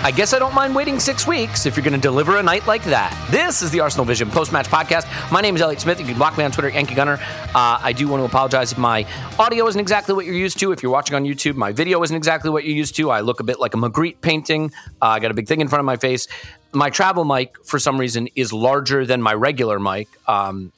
I guess I don't mind waiting six weeks if you're going to deliver a night like that. This is the Arsenal Vision post match podcast. My name is Elliot Smith. You can block me on Twitter, Yankee Gunner. Uh, I do want to apologize if my audio isn't exactly what you're used to. If you're watching on YouTube, my video isn't exactly what you're used to. I look a bit like a Magritte painting. Uh, I got a big thing in front of my face. My travel mic, for some reason, is larger than my regular mic. Um,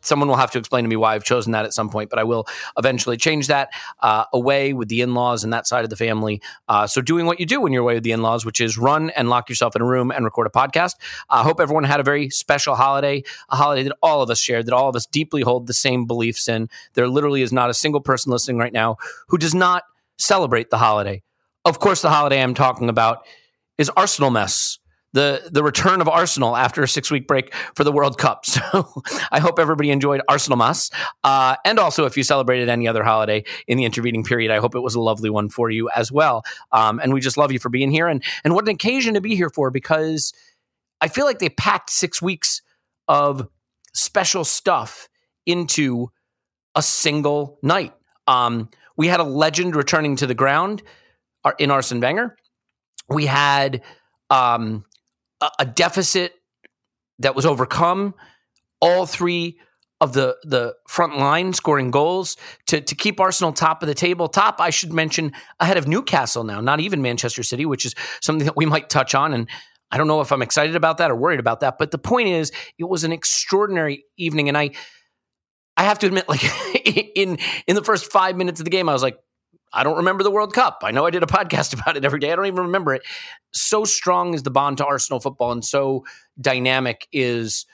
someone will have to explain to me why I've chosen that at some point, but I will eventually change that uh, away with the in laws and that side of the family. Uh, so, doing what you do when you're away with the in laws, which is run and lock yourself in a room and record a podcast. I hope everyone had a very special holiday, a holiday that all of us shared, that all of us deeply hold the same beliefs in. There literally is not a single person listening right now who does not celebrate the holiday. Of course, the holiday I'm talking about is Arsenal mess the the return of Arsenal after a six week break for the World Cup. So I hope everybody enjoyed Arsenal Mas. Uh, and also, if you celebrated any other holiday in the intervening period, I hope it was a lovely one for you as well. Um, and we just love you for being here. And and what an occasion to be here for because I feel like they packed six weeks of special stuff into a single night. Um, we had a legend returning to the ground uh, in Arsene Wenger. We had um, a, deficit that was overcome. All three of the the front line scoring goals to to keep Arsenal top of the table. Top, I should mention, ahead of Newcastle now, not even Manchester City, which is something that we might touch on. And I don't know if I'm excited about that or worried about that. But the point is, it was an extraordinary evening, and I I have to admit, like in in the first five minutes of the game, I was like, I don't remember the World Cup. I know I did a podcast about it every day. I don't even remember it. So strong is the bond to Arsenal football, and so dynamic is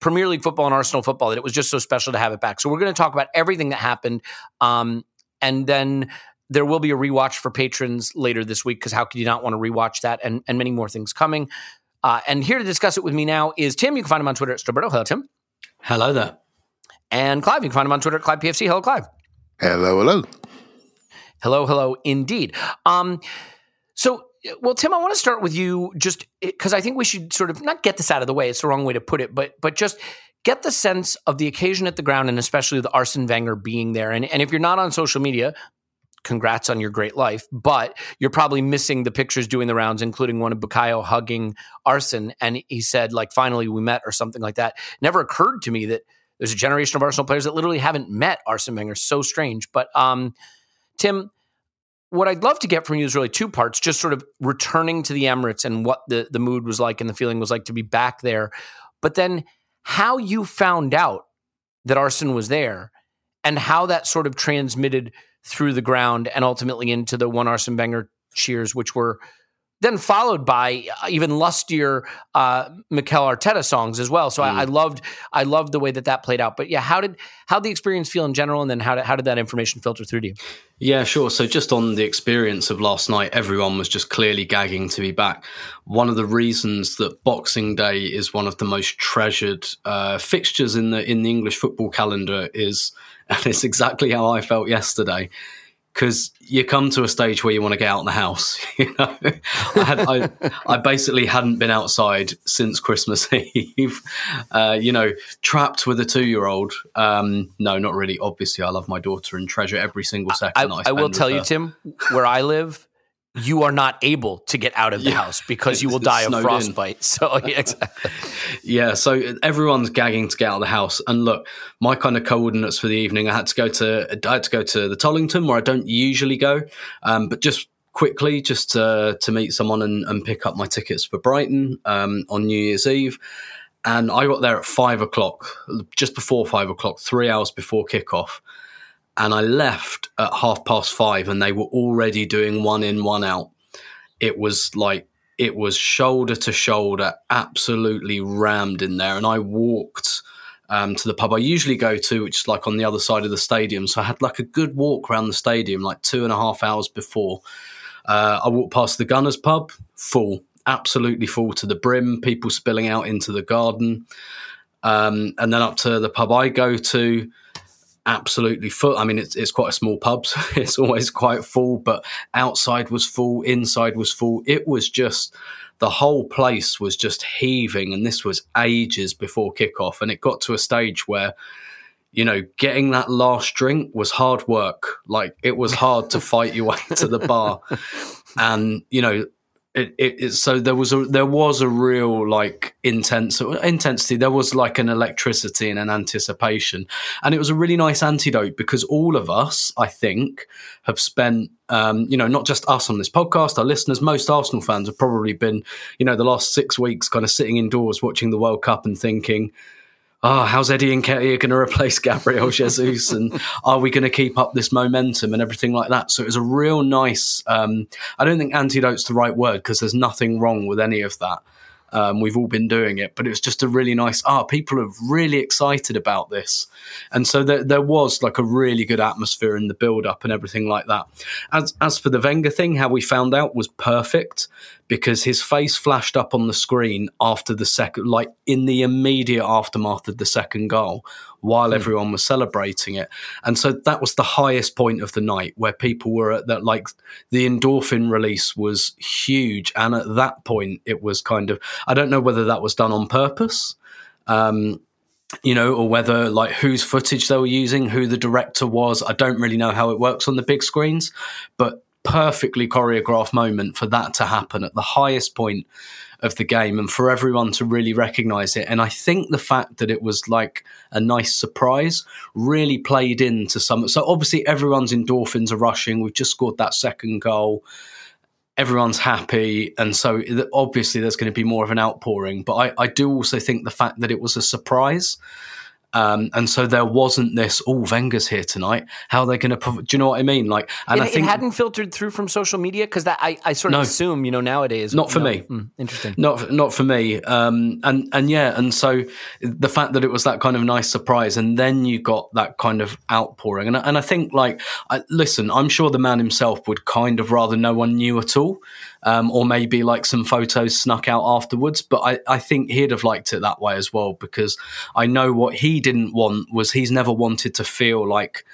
Premier League football and Arsenal football that it was just so special to have it back. So we're going to talk about everything that happened, um, and then there will be a rewatch for patrons later this week because how could you not want to rewatch that and and many more things coming. Uh, and here to discuss it with me now is Tim. You can find him on Twitter at Stroberto. Hello, Tim. Hello there. And Clive. You can find him on Twitter at Clive PFC. Hello, Clive. Hello, hello. Hello, hello, indeed. Um, so, well, Tim, I want to start with you just because I think we should sort of not get this out of the way. It's the wrong way to put it, but but just get the sense of the occasion at the ground, and especially the Arsene Wenger being there. And and if you're not on social media, congrats on your great life, but you're probably missing the pictures doing the rounds, including one of Bukayo hugging Arsene, and he said like, "Finally, we met" or something like that. Never occurred to me that there's a generation of Arsenal players that literally haven't met Arsene Wenger. So strange, but um. Tim, what I'd love to get from you is really two parts, just sort of returning to the Emirates and what the, the mood was like and the feeling was like to be back there. But then how you found out that Arsene was there and how that sort of transmitted through the ground and ultimately into the one Arsene Wenger cheers, which were then followed by uh, even lustier uh, Mikel Arteta songs as well. So I, I loved I loved the way that that played out. But yeah, how did how the experience feel in general, and then how did, how did that information filter through to you? Yeah, sure. So, just on the experience of last night, everyone was just clearly gagging to be back. One of the reasons that Boxing Day is one of the most treasured uh, fixtures in the in the English football calendar is, and it's exactly how I felt yesterday, because you come to a stage where you want to get out of the house. You know, I, had, I, I basically hadn't been outside since Christmas Eve. Uh, you know, trapped with a two-year-old. Um, no, not really. Obviously, I love my daughter and treasure every single second. I, I, I will tell with you. Tim, where I live, you are not able to get out of the Yeah. house because you will die of snowed in. frostbite. So yeah, exactly. Yeah, so everyone's gagging to get out of the house. And look, my kind of coordinates for the evening, I had to go to I had to go to the Tollington where I don't usually go, um, but just quickly just to, to meet someone and, and pick up my tickets for Brighton um, on New Year's Eve. And I got there at five o'clock, just before five o'clock, three hours before kickoff. And I left at half past five, and they were already doing one in, one out. It was like it was shoulder to shoulder, absolutely rammed in there. And I walked um, to the pub I usually go to, which is like on the other side of the stadium. So I had like a good walk around the stadium, like two and a half hours before. Uh, I walked past the Gunners pub, full, absolutely full to the brim, people spilling out into the garden. Um, and then up to the pub I go to, absolutely full. I mean, it's, it's quite a small pub, so it's always quite full, but outside was full, inside was full. It was just the whole place was just heaving, and this was ages before kickoff. And it got to a stage where, you know, getting that last drink was hard work. Like it was hard to fight your way to the bar, and you know. It, it, so there was a there was a real like intense intensity. There was like an electricity and an anticipation, and it was a really nice antidote because all of us, I think, have spent um, you know not just us on this podcast, our listeners, most Arsenal fans have probably been you know the last six weeks kind of sitting indoors watching the World Cup and thinking, oh, how's Eddie and Nketiah going to replace Gabriel Jesus? and are we going to keep up this momentum and everything like that? So it was a real nice, um, I don't think antidote's the right word because there's nothing wrong with any of that. Um, we've all been doing it, but it was just a really nice. Ah, people are really excited about this, and so there, there was like a really good atmosphere in the build-up and everything like that. As as for the Wenger thing, how we found out was perfect because his face flashed up on the screen after the second, like in the immediate aftermath of the second goal, while everyone was celebrating it, and so that was the highest point of the night where people were at that. Like the endorphin release was huge, and at that point, it was kind of. I don't know whether that was done on purpose. Um, you know, or whether like whose footage they were using, who the director was. I don't really know how it works on the big screens, but perfectly choreographed moment for that to happen at the highest point of the game and for everyone to really recognize it. And I think the fact that it was like a nice surprise really played into some. So obviously everyone's endorphins are rushing. We've just scored that second goal. Everyone's happy, and so obviously there's going to be more of an outpouring. But I, I do also think the fact that it was a surprise, um, and so there wasn't this. Oh, Wenger's here tonight. How are they going to? Prov-? Do you know what I mean? Like, and it, I think it hadn't filtered through from social media because that I, I sort of No. assume you know nowadays. Not for no. me. Mm, interesting. not not for me um and and yeah and so the fact that it was that kind of nice surprise and then you got that kind of outpouring and, I- and i think like I, listen i'm sure the man himself would kind of rather no one knew at all um, or maybe like some photos snuck out afterwards. But I, I think he'd have liked it that way as well because i know what he didn't want was he's never wanted to feel like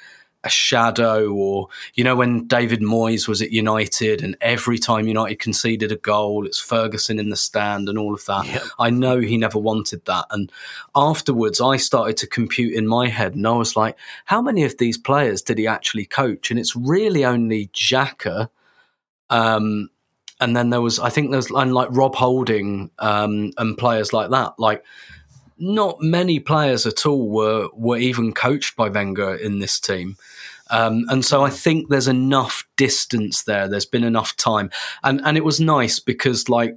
a shadow or you know when David Moyes was at United and every time United conceded a goal it's Ferguson in the stand and all of that. I know he never wanted that. And afterwards I started to compute in my head and I was like how many of these players did he actually coach? And it's really only Xhaka um and then there was I think there's and like Rob Holding um and players like that like not many players at all were were even coached by Wenger in this team. Um, and so I think there's enough distance there. There's been enough time, and and it was nice because like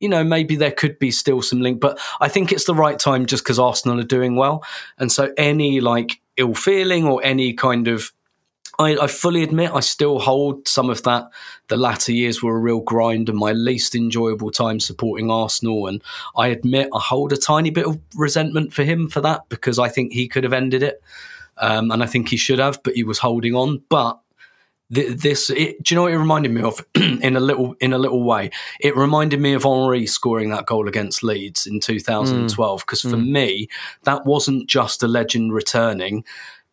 you know maybe there could be still some link, but I think it's the right time just because Arsenal are doing well, and so any like ill feeling or any kind of I, I, fully admit I still hold some of that. The latter years were a real grind and my least enjoyable time supporting Arsenal. And I admit I hold a tiny bit of resentment for him for that because I think he could have ended it. Um, and I think he should have, but he was holding on. But this, it, do you know what it reminded me of in a little in a little way? It reminded me of Henry scoring that goal against Leeds in 2012 because mm. for mm. me that wasn't just a legend returning,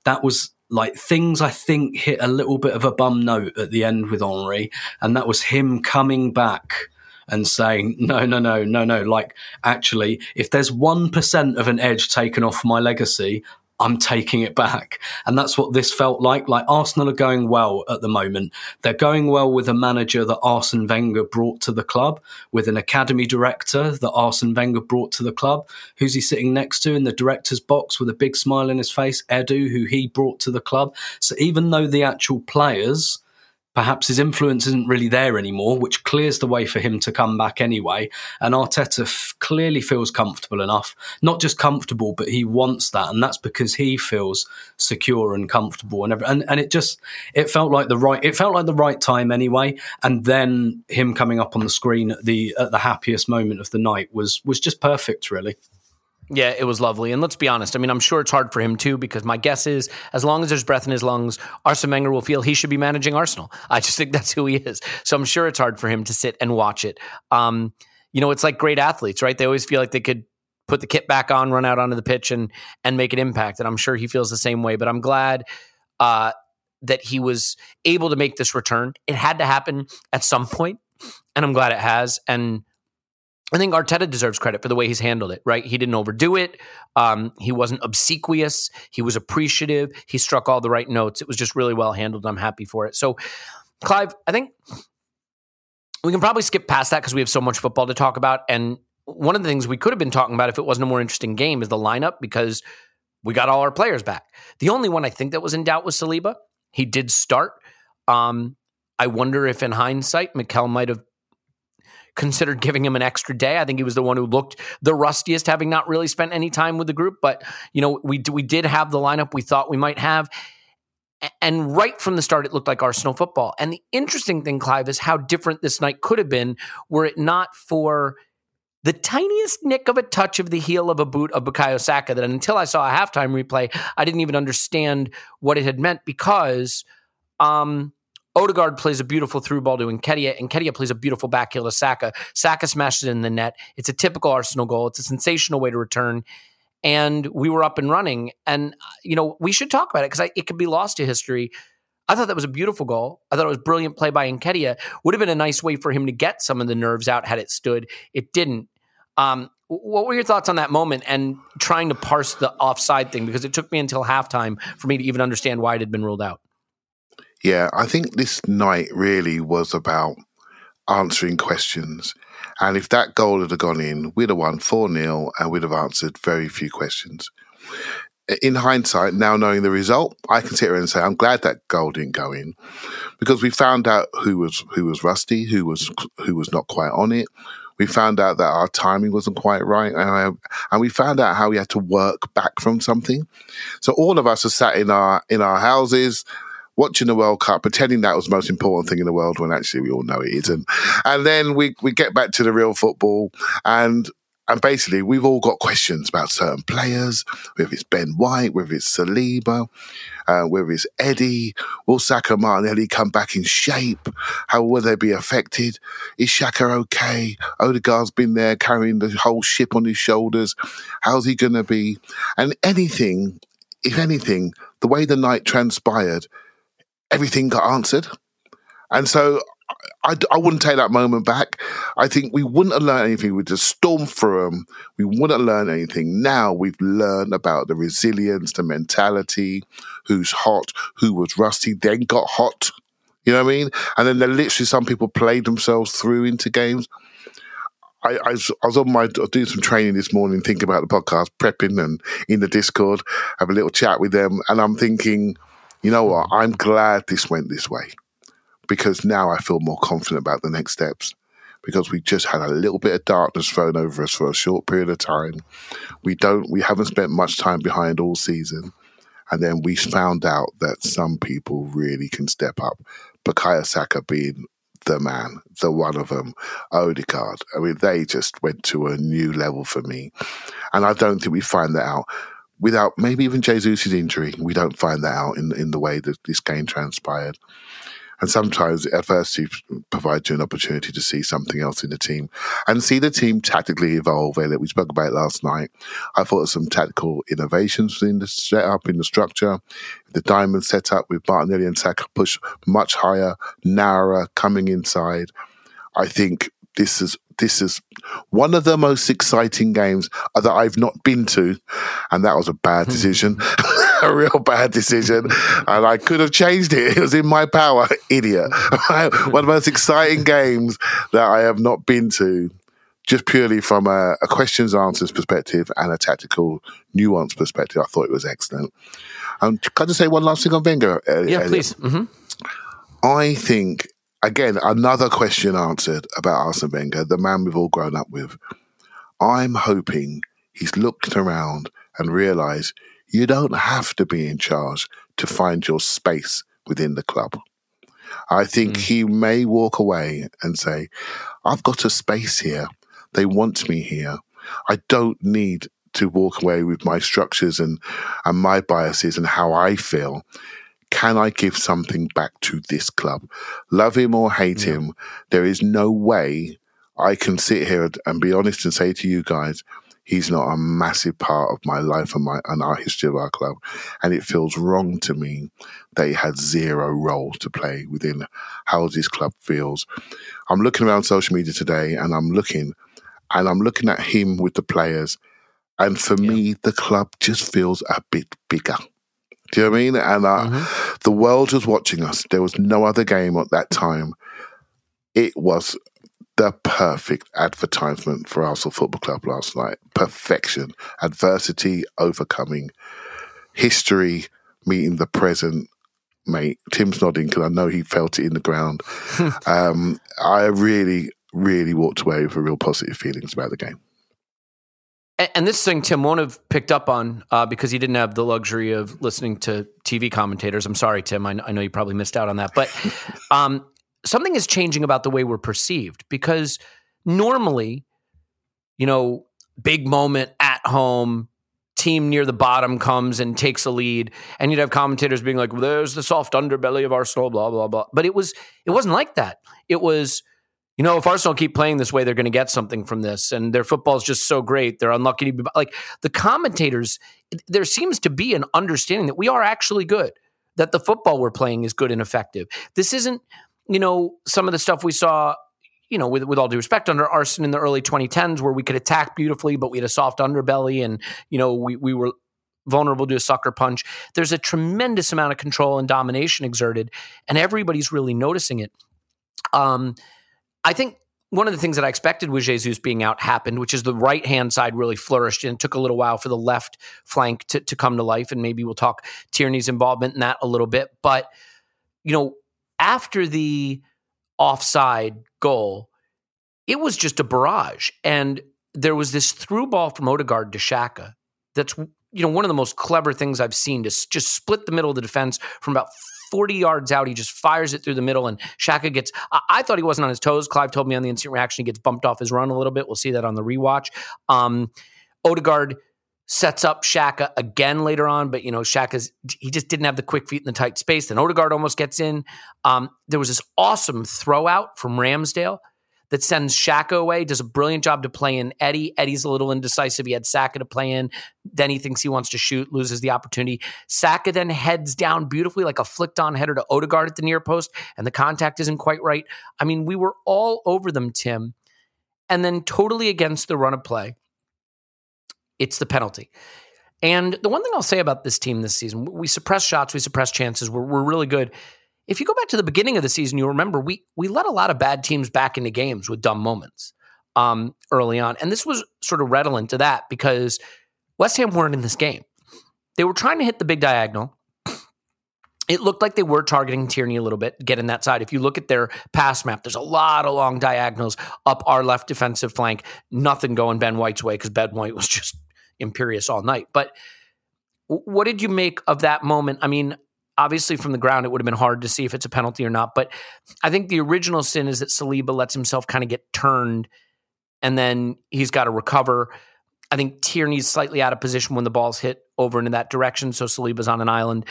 that was like things I think hit a little bit of a bum note at the end with Henry, and that was him coming back and saying, no, no, no, no, no. Like, actually, if there's 1% of an edge taken off my legacy, I'm taking it back. And that's what this felt like. Like Arsenal are going well at the moment. They're going well with a manager that Arsene Wenger brought to the club, with an academy director that Arsene Wenger brought to the club. Who's he sitting next to in the director's box with a big smile in his face? Edu, who he brought to the club. So even though the actual players perhaps his influence isn't really there anymore, which clears the way for him to come back anyway. And Arteta f- clearly feels comfortable enough, not just comfortable, but he wants that, and that's because he feels secure and comfortable, and and and it just it felt like the right it felt like the right time anyway. And then him coming up on the screen at the at the happiest moment of the night was was just perfect, really. Yeah, it was lovely. And let's be honest. I mean, I'm sure it's hard for him too, because my guess is as long as there's breath in his lungs, Arsene Wenger will feel he should be managing Arsenal. I just think that's who he is. So I'm sure it's hard for him to sit and watch it. Um, you know, it's like great athletes, right? They always feel like they could put the kit back on, run out onto the pitch, and and make an impact. And I'm sure he feels the same way. But I'm glad uh, that he was able to make this return. It had to happen at some point, and I'm glad it has. And I think Arteta deserves credit for the way he's handled it, right? He didn't overdo it. Um, he wasn't obsequious. He was appreciative. He struck all the right notes. It was just really well handled. I'm happy for it. So, Clive, I think we can probably skip past that because we have so much football to talk about. And one of the things we could have been talking about if it wasn't a more interesting game is the lineup because we got all our players back. The only one I think that was in doubt was Saliba. He did start. Um, I wonder if in hindsight, Mikel might have considered giving him an extra day. I think he was the one who looked the rustiest, having not really spent any time with the group. But you know, we we did have the lineup we thought we might have. And right from the start, it looked like Arsenal football. And the interesting thing, Clive, is how different this night could have been were it not for the tiniest nick of a touch of the heel of a boot of Bukayo Saka that until I saw a halftime replay, I didn't even understand what it had meant because um, Odegaard plays a beautiful through ball to Nketiah, and Nketiah plays a beautiful back heel to Saka. Saka smashes it in the net. It's a typical Arsenal goal. It's a sensational way to return. And we were up and running. And, you know, we should talk about it because it could be lost to history. I thought that was a beautiful goal. I thought it was brilliant play by Nketiah. Would have been a nice way for him to get some of the nerves out had it stood. It didn't. Um, what were your thoughts on that moment and trying to parse the offside thing? Because it took me until halftime for me to even understand why it had been ruled out. Yeah, I think this night really was about answering questions. And if that goal had gone in, we'd have won 4 0 and we'd have answered very few questions. In hindsight, now knowing the result, I can sit here and say I'm glad that goal didn't go in because we found out who was who was rusty, who was who was not quite on it. We found out that our timing wasn't quite right, and, I, and we found out how we had to work back from something. So all of us are sat in our in our houses watching the World Cup, pretending that was the most important thing in the world when actually we all know it isn't. And then we, we get back to the real football and and basically, we've all got questions about certain players, whether it's Ben White, whether it's Saliba, uh, whether it's Eddie. Will Saka Martinelli come back in shape? How will they be affected? Is Xhaka okay? Odegaard's been there carrying the whole ship on his shoulders. How's he going to be? And anything, if anything, the way the night transpired, everything got answered. And so I, I wouldn't take that moment back. I think we wouldn't have learned anything. We'd just storm through them. We wouldn't have learned anything. Now we've learned about the resilience, the mentality, who's hot, who was rusty, then got hot. You know what I mean? And then there literally some people played themselves through into games. I, I, was, I was on my doing some training this morning, thinking about the podcast, prepping, and in the Discord, have a little chat with them, and I'm thinking, you know what? I'm glad this went this way because now I feel more confident about the next steps because we just had a little bit of darkness thrown over us for a short period of time. We don't, we haven't spent much time behind all season. And then we found out that some people really can step up. Bukayo Saka being the man, the one of them, Odegaard. I mean, they just went to a new level for me. And I don't think we find that out without maybe even Jesus' injury. We don't find that out in, in the way that this game transpired. And sometimes adversity provides you an opportunity to see something else in the team and see the team tactically evolve. We spoke about it last night. I thought of some tactical innovations in the setup, in the structure. The diamond setup with Martinelli and Saka push much higher, narrower, coming inside. I think this is this is one of the most exciting games that I've not been to, and that was a bad Hmm. decision, a real bad decision, and I could have changed it. It was in my power, idiot. one of the most exciting games that I have not been to, just purely from a, a questions answers perspective and a tactical nuance perspective. I thought it was excellent. Um, can I just say one last thing on Wenger? uh, Yeah, Elliot? please. hmm I think again another question answered about Arsene Wenger, the man we've all grown up with. I'm hoping he's looked around and realised you don't have to be in charge to find your space within the club. I think mm. he may walk away and say, I've got a space here. They want me here. I don't need to walk away with my structures and, and my biases and how I feel can I give something back to this club? Love him or hate him, there is no way I can sit here and be honest and say to you guys, he's not a massive part of my life and my and our history of our club. And it feels wrong to me that he had zero role to play within how this club feels. I'm looking around social media today and I'm looking and I'm looking at him with the players. And for me, the club just feels a bit bigger. Do you know what I mean? And uh, the world was watching us. There was no other game at that time. It was the perfect advertisement for Arsenal Football Club last night. Perfection, adversity, overcoming, history meeting the present. Mate, Tim's nodding because I know he felt it in the ground. um, I really, really walked away with a real positive feelings about the game. And, this thing Tim won't have picked up on uh, because he didn't have the luxury of listening to TV commentators. I'm sorry, Tim. I, I know you probably missed out on that, but um, something is changing about the way we're perceived because normally, you know, big moment at home, team near the bottom comes and takes a lead, and you'd have commentators being like, well, "There's the soft underbelly of Arsenal," blah blah blah. But it was it wasn't like that. It was you know, if Arsenal keep playing this way, they're going to get something from this. And their football is just so great. They're unlucky to be like the commentators. There seems to be an understanding that we are actually good, that the football we're playing is good and effective. This isn't, you know, some of the stuff we saw, you know, with, with all due respect, under Arsenal in the early 2010s, where we could attack beautifully, but we had a soft underbelly and, you know, we, we were vulnerable to a sucker punch. There's a tremendous amount of control and domination exerted, and everybody's really noticing it. Um, I think one of the things that I expected with Jesus being out happened, which is the right hand side really flourished, and it took a little while for the left flank to, to come to life. And maybe we'll talk Tierney's involvement in that a little bit. But, you know, after the offside goal, it was just a barrage. And there was this through ball from Odegaard to Xhaka that's, you know, one of the most clever things I've seen to just split the middle of the defense from about 40 yards out. He just fires it through the middle, and Xhaka gets. I, I thought he wasn't on his toes. Clive told me on the instant reaction he gets bumped off his run a little bit. We'll see that on the rewatch. Um, Odegaard sets up Xhaka again later on, but you know Xhaka's he just didn't have the quick feet in the tight space. Then Odegaard almost gets in. Um, there was this awesome throw out from Ramsdale that sends Xhaka away. Does a brilliant job to play in Eddie. Eddie's a little indecisive. He had Saka to play in. Then he thinks he wants to shoot, loses the opportunity. Saka then heads down beautifully like a flicked on header to Odegaard at the near post, and the contact isn't quite right. I mean, we were all over them, Tim, and then totally against the run of play. It's the penalty. And the one thing I'll say about this team this season, we suppress shots, we suppress chances, we're, we're really good. If you go back to the beginning of the season, you remember we we let a lot of bad teams back into games with dumb moments um, early on, and this was sort of redolent to that because West Ham weren't in this game. They were trying to hit the big diagonal. It looked like they were targeting Tierney a little bit, get in that side. If you look at their pass map, there's a lot of long diagonals up our left defensive flank. Nothing going Ben White's way because Ben White was just imperious all night. But What did you make of that moment? I mean, obviously from the ground, it would have been hard to see if it's a penalty or not. But I think the original sin is that Saliba lets himself kind of get turned and then he's got to recover. I think Tierney's slightly out of position when the ball's hit over into that direction. So Saliba's on an island.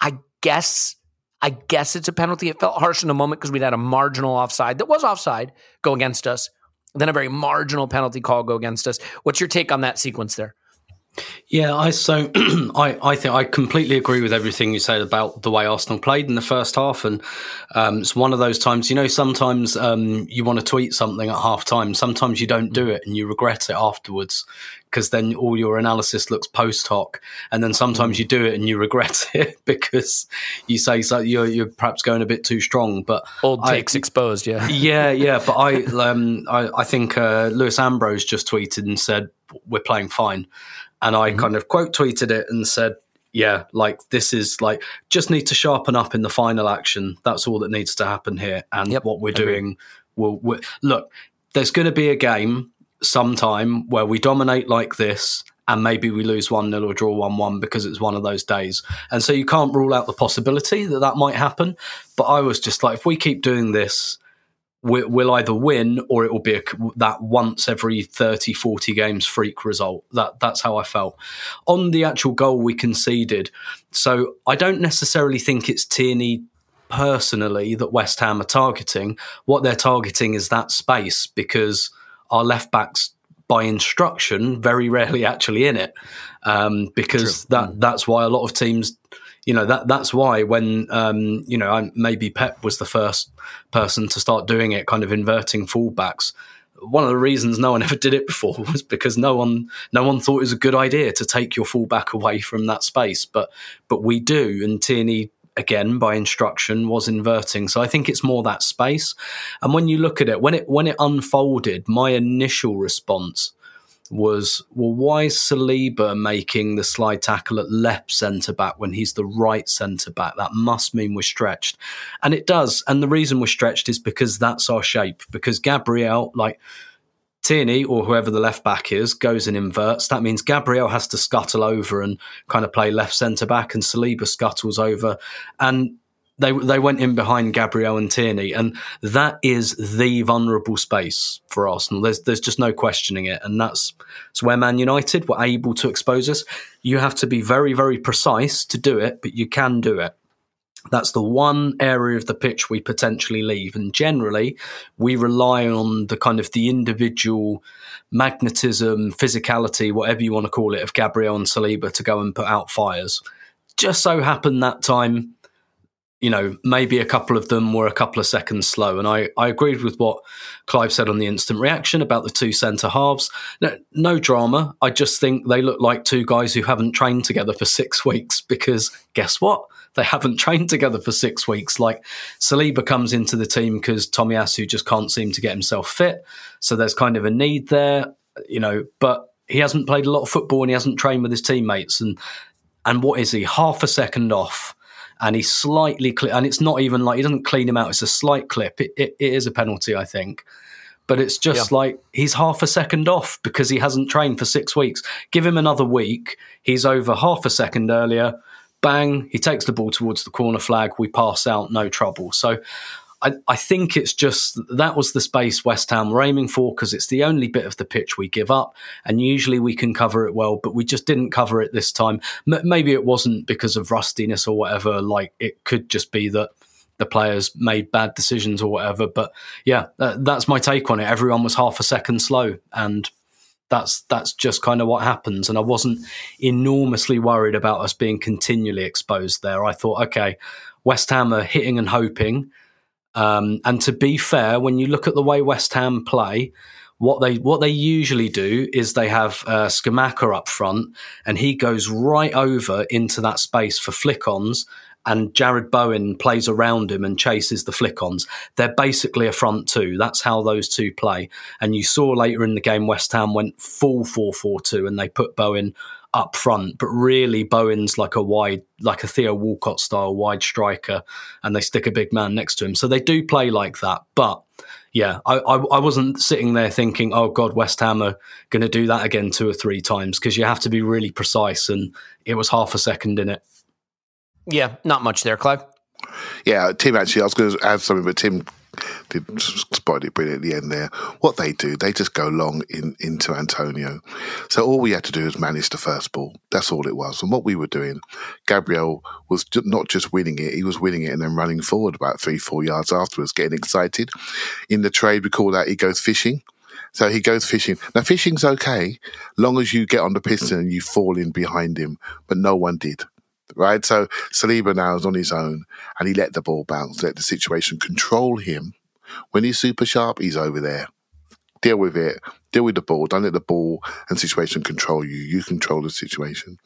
I guess. I guess it's a penalty. It felt harsh in the moment because we'd had a marginal offside that was offside go against us. Then a very marginal penalty call go against us. What's your take on that sequence there? Yeah, I so I I think I completely agree with everything you said about the way Arsenal played in the first half, and um, it's one of those times. You know, sometimes um, you want to tweet something at half time, sometimes you don't do it, and you regret it afterwards because then all your analysis looks post hoc, and then sometimes you do it and you regret it because you say so you're you're perhaps going a bit too strong. But old takes I, exposed, yeah, yeah, yeah. But I um I, I think uh, Lewis Ambrose just tweeted and said we're playing fine and I mm-hmm. kind of quote tweeted it and said, yeah, like this is like just need to sharpen up in the final action. That's all that needs to happen here. And yep, what we're doing will we'll, look. There's going to be a game sometime where we dominate like this, and maybe we lose one 0 or draw one one because it's one of those days. And so you can't rule out the possibility that that might happen. But I was just like, if we keep doing this we'll either win or it will be a, that once every 30 40 games freak result. That that's how i felt. On the actual goal we conceded so i don't necessarily think it's tierney personally that west ham are targeting. What they're targeting is that space because our left backs by instruction very rarely actually in it. Um, because True. that that's why a lot of teams you know that that's why when um, you know maybe Pep was the first person to start doing it, kind of inverting fullbacks. One of the reasons no one ever did it before was because no one no one thought it was a good idea to take your fullback away from that space, but but we do, and Tierney again by instruction was inverting. So i think it's more that space. And when you look at it when it when it unfolded my initial response was well, why is Saliba making the slide tackle at left centre back when he's the right centre back? That must mean we're stretched. And it does. And the reason we're stretched is because that's our shape. Because Gabriel, like Tierney or whoever the left back is, goes and inverts. That means Gabriel has to scuttle over and kind of play left centre back, and Saliba scuttles over. And they they went in behind Gabriel and Tierney, and that is the vulnerable space for Arsenal. There's there's just no questioning it, and that's, that's where Man United were able to expose us. You have to be very very precise to do it, but you can do it. That's the one area of the pitch we potentially leave, and generally we rely on the kind of the individual magnetism, physicality, whatever you want to call it, of Gabriel and Saliba to go and put out fires. Just so happened that time you know, maybe a couple of them were a couple of seconds slow. And I, I agreed with what Clive said on the instant reaction about the two centre halves. No, no drama. I just think they look like two guys who haven't trained together for six weeks because guess what? They haven't trained together for six weeks. Like Saliba comes into the team because Tomiyasu just can't seem to get himself fit. So there's kind of a need there, you know, but he hasn't played a lot of football and he hasn't trained with his teammates. And and what is he? Half a second off and he's slightly and it's not even like he doesn't clean him out. It's a slight clip. It, it, it is a penalty, I think, but it's just yeah. like he's half a second off because he hasn't trained for six weeks. Give him another week, he's over half a second earlier. Bang! He takes the ball towards the corner flag. We pass out, no trouble. So I, I, think it's just that was the space West Ham were aiming for because it's the only bit of the pitch we give up, and usually we can cover it well, but we just didn't cover it this time. M- maybe it wasn't because of rustiness or whatever. Like it could just be that the players made bad decisions or whatever. But yeah, that's my take on it. Everyone was half a second slow, and that's that's just kind of what happens. And I wasn't enormously worried about us being continually exposed there. I thought, okay, West Ham are hitting and hoping um, and to be fair, when you look at the way West Ham play, what they what they usually do is they have uh, Scamacca up front, and he goes right over into that space for flick-ons, and Jarrod Bowen plays around him and chases the flick-ons. They're basically a front two. That's how those two play. And you saw later in the game, West Ham went full 4-4-2, and they put Bowen up front, but really Bowen's like a wide, like a Theo Walcott style wide striker, and they stick a big man next to him. So they do play like that. But yeah, I, I, I wasn't sitting there thinking, oh God, West Ham are going to do that again two or three times because you have to be really precise, and it was half a second in it. Yeah, not much there, Clive. Yeah, Tim. Actually, I was going to add something, but Tim did spot it brilliant at the end there. What they do, they just go long in into Antonio. So all we had to do was manage the first ball. That's all it was. And what we were doing, Gabriel was not just winning it; he was winning it and then running forward about three, four yards afterwards, getting excited. In the trade, we call that he goes fishing. So he goes fishing. Now fishing's okay, long as you get on the piston and you fall in behind him, but no one did right? So Saliba now is on his own and he let the ball bounce, let the situation control him. When he's super sharp, he's over there. Deal with it. Deal with the ball. Don't let the ball and situation control you. You control the situation.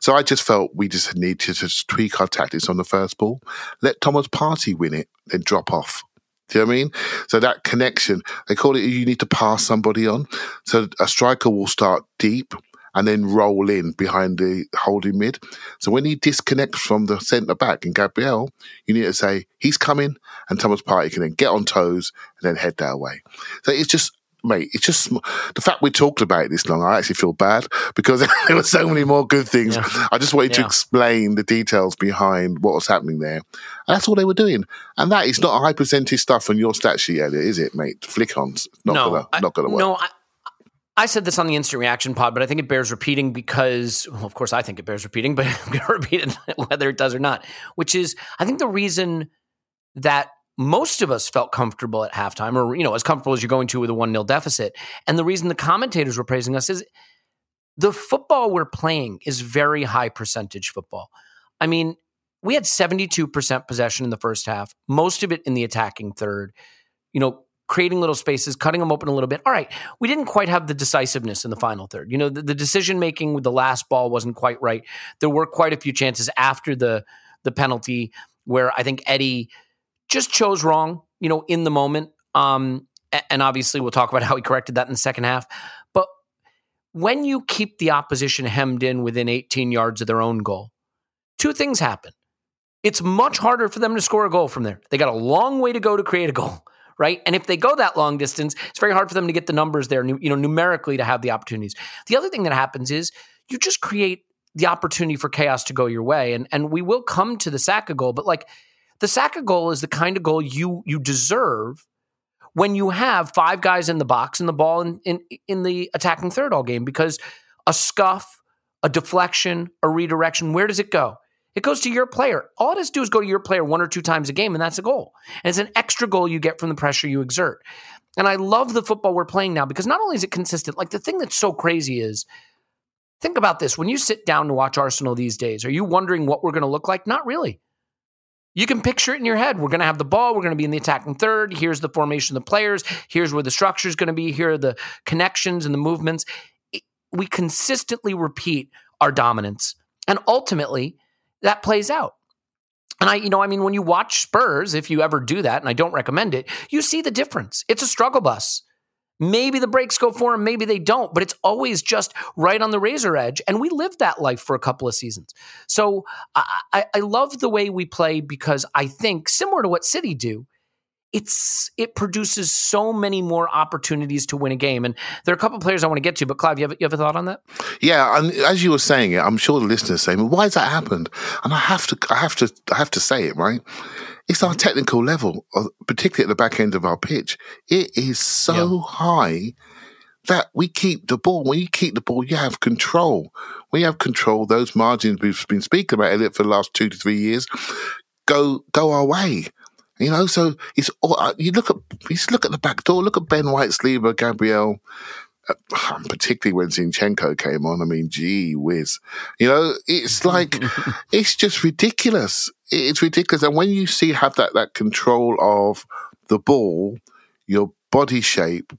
So I just felt we just need to just tweak our tactics on the first ball. Let Thomas Partey win it, then drop off. Do you know what I mean? So that connection, they call it you need to pass somebody on. So a striker will start deep and then roll in behind the holding mid. So when he disconnects from the centre back and Gabriel, you need to say he's coming, and Thomas Partey can then get on toes and then head that away. So it's just. Mate, it's just the fact we talked about it this long. I actually feel bad because there were so many more good things. Yeah. I just wanted to explain the details behind what was happening there. And that's all they were doing. And that is not high percentage stuff on your stat sheet, Elliot, is it, mate? Flick-ons. Not no, gonna, I- not gonna work. No, I, I said this on the instant reaction pod, but I think it bears repeating because, well, of course, I think it bears repeating, but I'm going to repeat it whether it does or not. Which is, I think the reason that most of us felt comfortable at halftime, or you know, as comfortable as you're going to with a one 0 deficit, and the reason the commentators were praising us is the football we're playing is very high percentage football. I mean, we had 72% possession in the first half, most of it in the attacking third. You know, creating little spaces, cutting them open a little bit. All right, we didn't quite have the decisiveness in the final third. You know, the, the decision making with the last ball wasn't quite right. There were quite a few chances after the the penalty where I think Eddie just chose wrong. You know, in the moment. Um, and obviously, we'll talk about how he corrected that in the second half. But when you keep the opposition hemmed in within 18 yards of their own goal, two things happen. It's much harder for them to score a goal from there. They got a long way to go to create a goal, right? And if they go that long distance, it's very hard for them to get the numbers there, you know, numerically to have the opportunities. The other thing that happens is you just create the opportunity for chaos to go your way, and and we will come to the Saka goal, but like the Saka goal is the kind of goal you you deserve when you have five guys in the box and the ball in, in, in the attacking third all game because a scuff, a deflection, a redirection, where does it go? It goes to your player. All it has to do is go to your player one or two times a game, and that's a goal. And it's an extra goal you get from the pressure you exert. And I love the football we're playing now because not only is it consistent, like the thing that's so crazy is think about this. When you sit down to watch Arsenal these days, are you wondering what we're going to look like? Not really. You can picture it in your head. We're going to have the ball. We're going to be in the attacking third. Here's the formation of the players. Here's where the structure is going to be. Here are the connections and the movements. We consistently repeat our dominance. And ultimately, that plays out. And I, you know, I mean, when you watch Spurs, if you ever do that, and I don't recommend it, you see the difference. It's a struggle bus. Maybe the brakes go for them, maybe they don't, but it's always just right on the razor edge. And we lived that life for a couple of seasons. So I, I, I love the way we play because I think, similar to what City do, it's it produces so many more opportunities to win a game. And there are a couple of players I want to get to, but Clive, you have, you have a thought on that? Yeah, and as you were saying it, I'm sure the listeners saying, well, "Why has that happened?" And I have to, I have to, I have to say it right. It's our technical level, uh, particularly at the back end of our pitch. It is so high that we keep the ball. When you keep the ball, you have control. We have control, those margins we've been speaking about Elliot for the last two to three years go go our way. You know, so it's all, uh, you look at you look at the back door. Look at Ben White, Saliba, Gabriel, uh, particularly when Zinchenko came on. I mean, gee whiz. You know, it's like, it's just ridiculous. It's ridiculous. And when you see have that, that control of the ball, your body shape,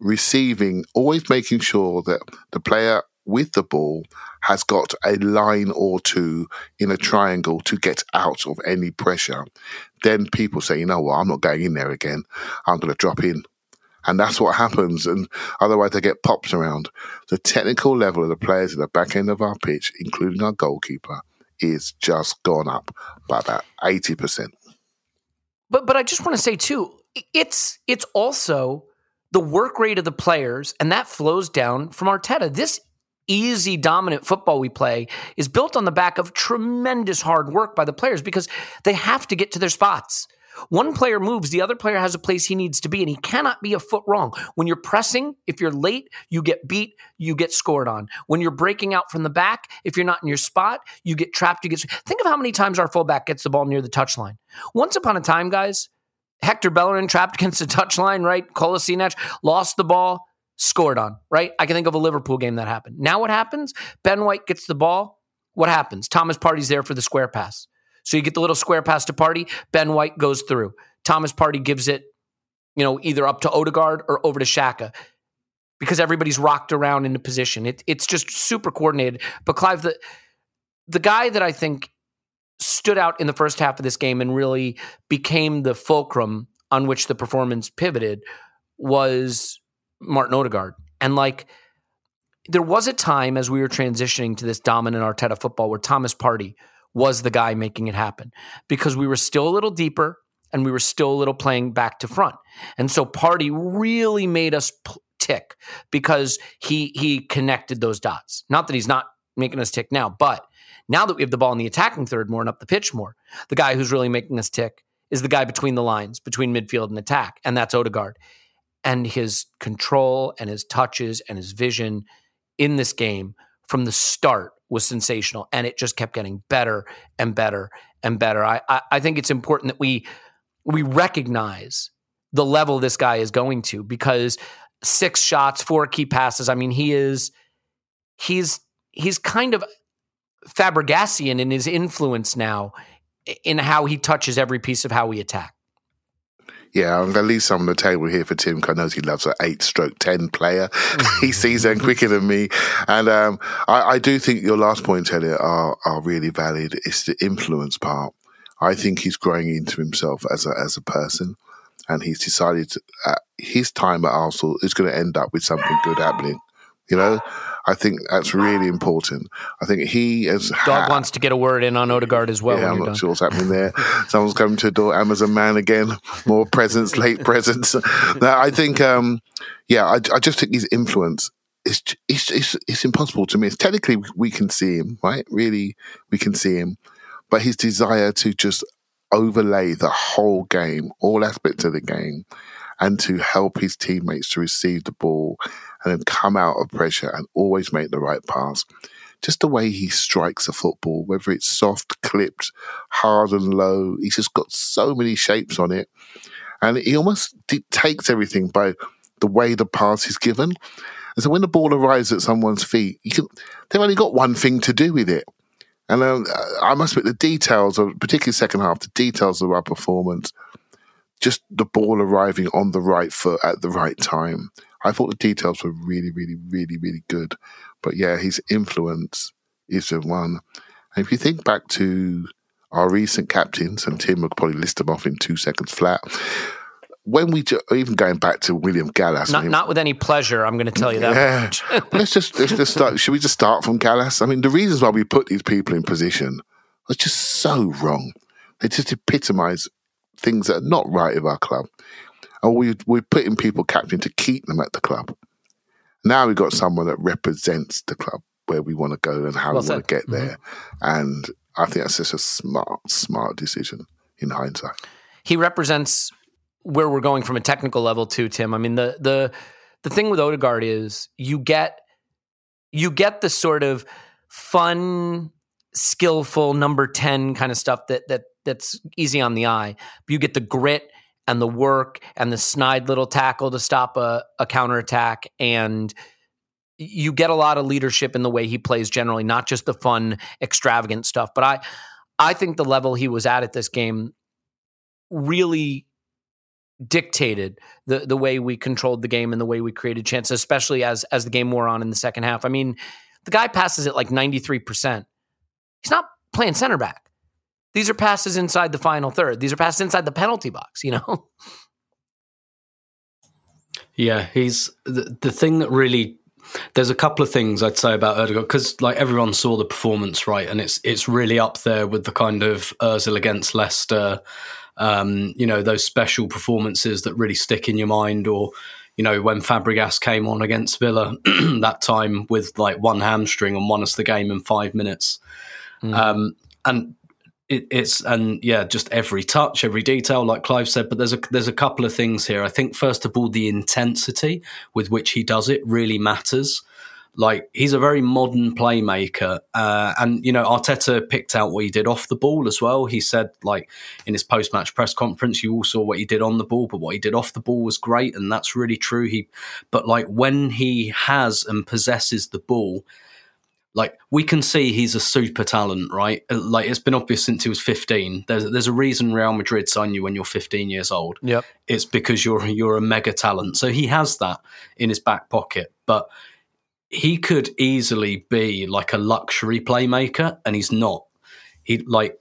receiving, always making sure that the player with the ball has got a line or two in a triangle to get out of any pressure, then people say, you know what, I'm not going in there again. I'm going to drop in. And that's what happens. And otherwise, they get popped around. The technical level of the players at the back end of our pitch, including our goalkeeper, is just gone up by about 80%. But but I just want to say too, it's it's also the work rate of the players, and that flows down from Arteta. This easy, dominant football we play is built on the back of tremendous hard work by the players because they have to get to their spots. One player moves, the other player has a place he needs to be, and he cannot be a foot wrong. When you're pressing, if you're late, you get beat, you get scored on. When you're breaking out from the back, if you're not in your spot, you get trapped, you get. Think of how many times our fullback gets the ball near the touchline. Once upon a time, guys, Hector Bellerin trapped against the touchline, right? Kolasinac lost the ball, scored on, right? I can think of a Liverpool game that happened. Now what happens? Ben White gets the ball. What happens? Thomas Partey's there for the square pass. So you get the little square pass to Partey. Ben White goes through. Thomas Partey gives it, you know, either up to Odegaard or over to Xhaka because everybody's rocked around in the position. It, it's just super coordinated. But Clive, the the guy that I think stood out in the first half of this game and really became the fulcrum on which the performance pivoted was Martin Odegaard. And like there was a time as we were transitioning to this dominant Arteta football where Thomas Partey was the guy making it happen because we were still a little deeper and we were still a little playing back to front. And so Partey really made us tick because he he connected those dots. Not that he's not making us tick now, but now that we have the ball in the attacking third more and up the pitch more, the guy who's really making us tick is the guy between the lines, between midfield and attack, and that's Odegaard. And his control and his touches and his vision in this game from the start was sensational, and it just kept getting better and better and better. I, I, I think it's important that we we recognize the level this guy is going to because six shots, four key passes. I mean, he is he's he's kind of Fabregasian in his influence now in how he touches every piece of how we attack. Yeah, I'm going to leave some on the table here for Tim because I know he loves an eight stroke 10 player. he sees them quicker than me. And um, I, I, do think your last points, Elliot, are, are really valid. It's the influence part. I think he's growing into himself as a, as a person. And he's decided to, uh, his time at Arsenal is going to end up with something good happening. You know, I think that's really important. I think he has. Dog wants to get a word in on Odegaard as well. Yeah, I'm not done. sure what's happening there. Someone's coming to the door. Amazon man again. More presents, late presents. no, I think, um, yeah, I, I just think his influence is it's, it's, it's impossible to miss. Technically, we can see him, right? Really, we can see him, but his desire to just overlay the whole game, all aspects of the game, and to help his teammates to receive the ball and then come out of pressure and always make the right pass. Just the way he strikes a football, whether it's soft, clipped, hard and low, he's just got so many shapes on it. And he almost dictates everything by the way the pass is given. And so when the ball arrives at someone's feet, you can, they've only got one thing to do with it. And um, I must admit, the details of, particularly second half, the details of our performance, just the ball arriving on the right foot at the right time, I thought the details were really, really, really, really good. But yeah, his influence is the one. And if you think back to our recent captains, and Tim will probably list them off in two seconds flat. When we even going back to William Gallas, not, I mean, not with any pleasure, I'm going to tell you that. Yeah, let's just let's just start. Should we just start from Gallas? I mean, the reasons why we put these people in position was just so wrong. They just epitomise things that are not right with our club and we we're putting people captain to keep them at the club. Now we've got someone that represents the club where we want to go and how well we want to get mm-hmm. there. Mm-hmm. And I think that's just a smart, smart decision in hindsight. He represents where we're going from a technical level too, Tim. I mean, the the the thing with Odegaard is you get you get the sort of fun, skillful number 10 kind of stuff that that that's easy on the eye. But you get the grit and the work and the snide little tackle to stop a, a counterattack. And you get a lot of leadership in the way he plays generally, not just the fun, extravagant stuff. But I, I think the level he was at at this game really dictated the the way we controlled the game and the way we created chances, especially as as the game wore on in the second half. I mean, the guy passes it like 93%. He's not playing center back. These are passes inside the final third. These are passes inside the penalty box, you know? Yeah, he's the, the thing that really there's a couple of things I'd say about Odegaard because like everyone saw the performance right, and it's it's really up there with the kind of Özil against Leicester, Um, you know, those special performances that really stick in your mind, or you know, when Fabregas came on against Villa that time with like one hamstring and won us the game in five minutes. Mm. Um, and it, it's and yeah, just every touch, every detail, like Clive said. But there's a there's a couple of things here. I think first of all, the intensity with which he does it really matters. Like he's a very modern playmaker, uh, and you know Arteta picked out what he did off the ball as well. He said, like in his post-match press conference, you all saw what he did on the ball, but what he did off the ball was great, and that's really true. He, but like when he has and possesses the ball, like we can see he's a super talent, right? Uh, like it's been obvious since he was 15. There's there's a reason Real Madrid sign you when you're 15 years old. Yep. It's because you're you're a mega talent. So he has that in his back pocket, but he could easily be like a luxury playmaker and he's not. He like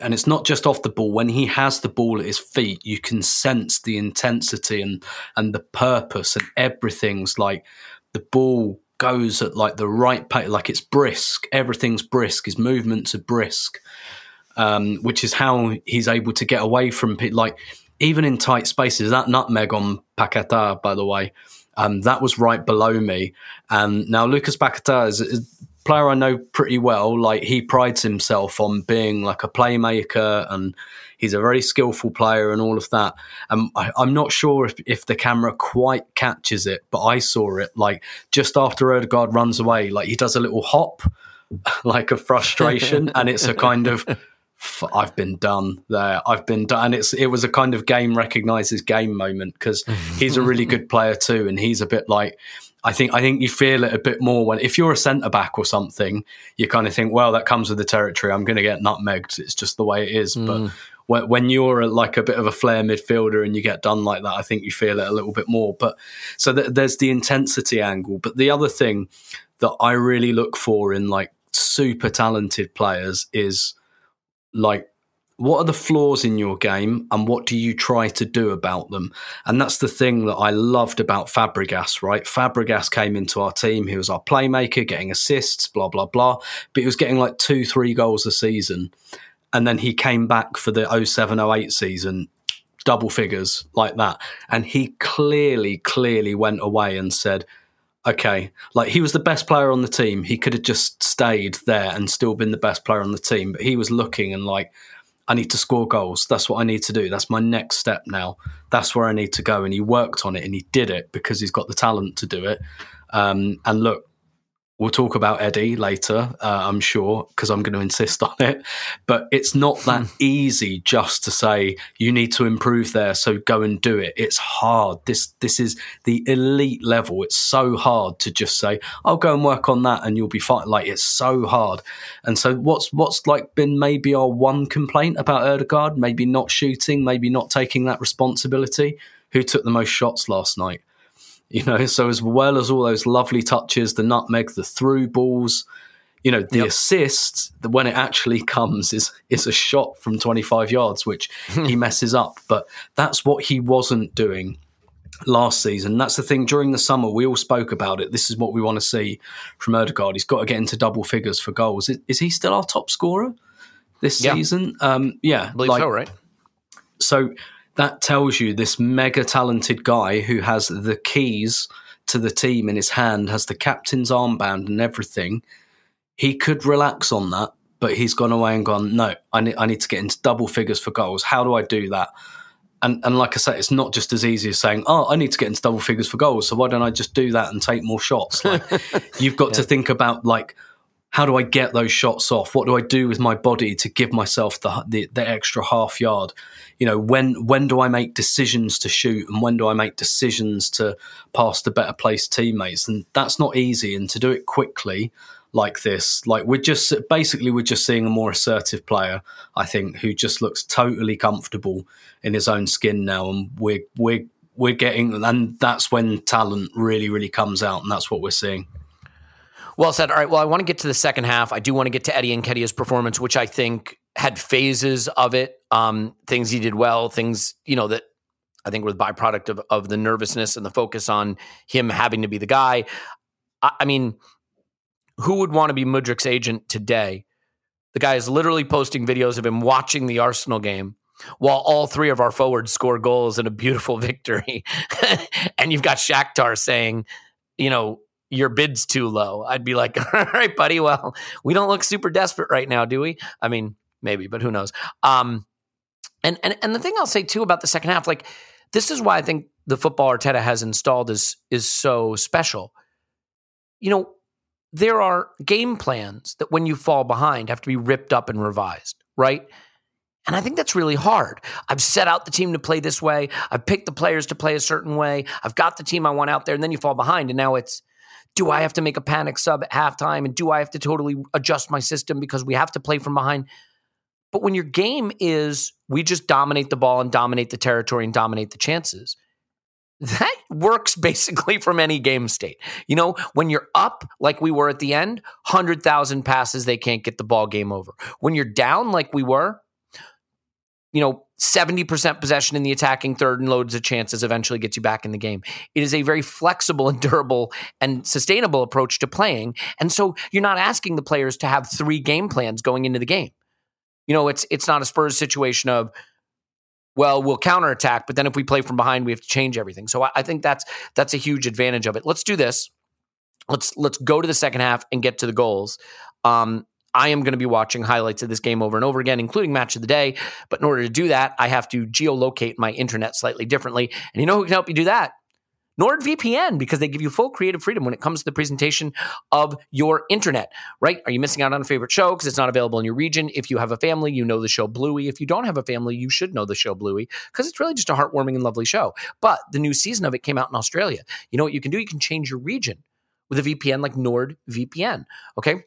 and it's not just off the ball when he has the ball at his feet you can sense the intensity and and the purpose and everything's like the ball goes at like the right pace, like it's brisk. Everything's brisk. His movements are brisk, um, which is how he's able to get away from people. like even in tight spaces. That nutmeg on Paquetá, by the way, um, that was right below me. And now Lucas Paquetá is, is a player I know pretty well. Like he prides himself on being like a playmaker and He's a very skillful player and all of that. Um, I, am not sure if, if the camera quite catches it, but I saw it like just after Odegaard runs away, like he does a little hop, like a frustration, and it's a kind of I've been done there. I've been done. And it's it was a kind of game recognizes game moment because he's a really good player too, and he's a bit like I think I think you feel it a bit more when if you're a centre back or something, you kind of think, well, that comes with the territory. I'm going to get nutmegged. It's just the way it is. Mm. But when you're like a bit of a flair midfielder and you get done like that, I think you feel it a little bit more. But so th- there's the intensity angle. But the other thing that I really look for in like super talented players is like what are the flaws in your game and what do you try to do about them? And that's the thing that I loved about Fabregas, right? Fabregas came into our team. He was our playmaker, getting assists, blah, blah, blah. But he was getting like two, three goals a season and then he came back for the 0708 season double figures like that and he clearly clearly went away and said okay like he was the best player on the team he could have just stayed there and still been the best player on the team but he was looking and like I need to score goals. That's what I need to do. That's my next step now. That's where I need to go. And he worked on it and he did it because he's got the talent to do it. Um, and look, We'll talk about Eddie later, uh, I'm sure, because I'm going to insist on it. But it's not that easy just to say you need to improve there, so go and do it. It's hard. This this is the elite level. It's so hard to just say, "I'll go and work on that," and you'll be fine. Like it's so hard. And so what's what's like been maybe our one complaint about Odegaard? Maybe not shooting, maybe not taking that responsibility. Who took the most shots last night? You know, so as well as all those lovely touches, the nutmeg, the through balls, you know, the yep. assist when it actually comes is is a shot from 25 yards, which he messes up. But that's what he wasn't doing last season. That's the thing. During the summer, we all spoke about it. This is what we want to see from Odegaard. He's got to get into double figures for goals. Is, is he still our top scorer this yeah. season? Um, yeah, I believe like, so. Right. So that tells you this mega talented guy who has the keys to the team in his hand, has the captain's armband and everything. He could relax on that, but he's gone away and gone, no, I need, I need to get into double figures for goals. How do I do that? And, and like I said, it's not just as easy as saying, "Oh, I need to get into double figures for goals." So why don't I just do that and take more shots? Like, you've got yeah. to think about like how do I get those shots off? What do I do with my body to give myself the, the, the extra half yard? You know, when when do I make decisions to shoot, and when do I make decisions to pass to better placed teammates? And that's not easy. And to do it quickly like this, like we're just basically we're just seeing a more assertive player. I think who just looks totally comfortable in his own skin now, and we're we're we're getting, and that's when talent really really comes out, and that's what we're seeing. Well said. All right. Well, I want to get to the second half. I do want to get to Eddie Nketiah's performance, which I think had phases of it. Um, things he did well, things you know that I think were the byproduct of of the nervousness and the focus on him having to be the guy. I, I mean, who would want to be Mudryk's agent today? The guy is literally posting videos of him watching the Arsenal game while all three of our forwards score goals in a beautiful victory. and you've got Shakhtar saying, you know, your bid's too low. I'd be like, all right, buddy. Well, we don't look super desperate right now, do we? I mean, maybe, but who knows? Um, and and and the thing I'll say too about the second half, like this is why I think the football Arteta has installed is is so special. You know, there are game plans that when you fall behind have to be ripped up and revised, right? And I think that's really hard. I've set out the team to play this way. I've picked the players to play a certain way. I've got the team I want out there, and then you fall behind, and now it's do I have to make a panic sub at halftime, and do I have to totally adjust my system because we have to play from behind? But when your game is we just dominate the ball and dominate the territory and dominate the chances, that works basically from any game state. You know, when you're up like we were at the end, 100,000 passes, they can't get the ball game over. When you're down like we were, you know, 70% possession in the attacking third and loads of chances eventually gets you back in the game. It is a very flexible and durable and sustainable approach to playing. And so you're not asking the players to have three game plans going into the game. You know, it's it's not a Spurs situation of well, we'll counterattack, but then if we play from behind, we have to change everything. So I, I think that's that's a huge advantage of it. Let's do this. Let's let's go to the second half and get to the goals. Um, I am going to be watching highlights of this game over and over again, including match of the day. But in order to do that, I have to geolocate my internet slightly differently. And you know who can help you do that? NordVPN because they give you full creative freedom when it comes to the presentation of your internet, right? Are you missing out on a favorite show because it's not available in your region? If you have a family, you know the show Bluey. If you don't have a family, you should know the show Bluey because it's really just a heartwarming and lovely show. But the new season of it came out in Australia. You know what you can do? You can change your region with a VPN like NordVPN, okay?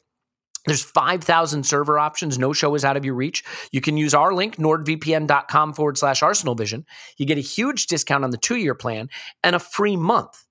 There's 5,000 server options. No show is out of your reach. You can use our link, nordvpn.com forward slash Arsenal Vision. You get a huge discount on the two year plan and a free month.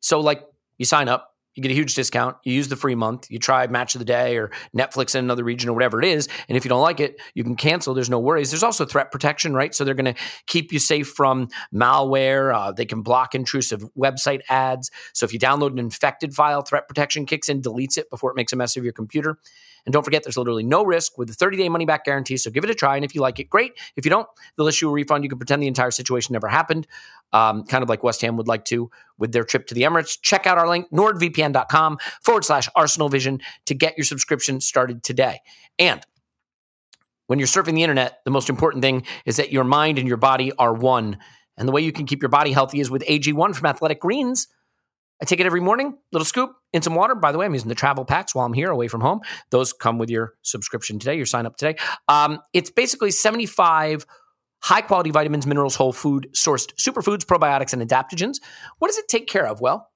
So, like, you sign up, you get a huge discount. You use the free month. You try Match of the Day or Netflix in another region or whatever it is. And if you don't like it, you can cancel. There's no worries. There's also threat protection, right? So they're going to keep you safe from malware. Uh, they can block intrusive website ads. So if you download an infected file, threat protection kicks in, deletes it before it makes a mess of your computer. And don't forget, there's literally no risk with the 30 day money back guarantee. So give it a try. And if you like it, great. If you don't, they'll issue a refund. You can pretend the entire situation never happened, um, kind of like West Ham would like to with their trip to the Emirates. Check out our link, nordvpn.com forward slash Arsenal Vision to get your subscription started today. And when you're surfing the internet, the most important thing is that your mind and your body are one. And the way you can keep your body healthy is with AG1 from Athletic Greens. I take it every morning, little scoop in some water. By the way, I'm using the travel packs while I'm here away from home. Those come with your subscription today, your sign up today. Um, it's basically 75 high quality vitamins, minerals, whole food sourced superfoods, probiotics, and adaptogens. What does it take care of? Well,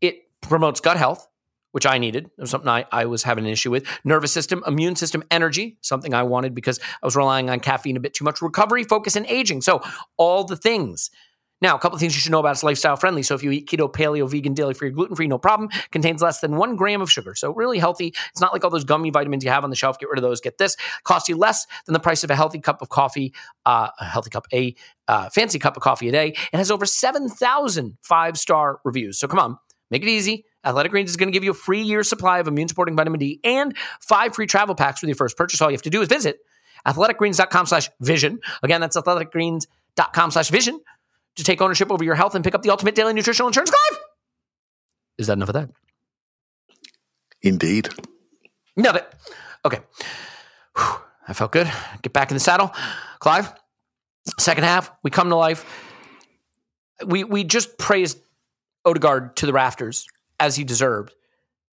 it promotes gut health, which I needed. It was something I, I was having an issue with. Nervous system, immune system, energy, something I wanted because I was relying on caffeine a bit too much. Recovery, focus, and aging. So all the things now, a couple of things you should know about it's lifestyle friendly. So if you eat keto, paleo, vegan, dairy free, gluten free, no problem. Contains less than one gram of sugar. So really healthy. It's not like all those gummy vitamins you have on the shelf. Get rid of those. Get this. Costs you less than the price of a healthy cup of coffee, uh, a healthy cup, a uh, fancy cup of coffee a day. It has over 7,000 five star reviews. So come on, make it easy. Athletic Greens is going to give you a free year supply of immune supporting vitamin D and five free travel packs with your first purchase. All you have to do is visit athleticgreens.com slash vision. Again, that's athleticgreens.com slash vision to take ownership over your health and pick up the ultimate daily nutritional insurance. Clive! Is that enough of that? Indeed. Nailed it. Okay. Whew, I felt good. Get back in the saddle. Clive, second half, we come to life. We we just praised Odegaard to the rafters as he deserved.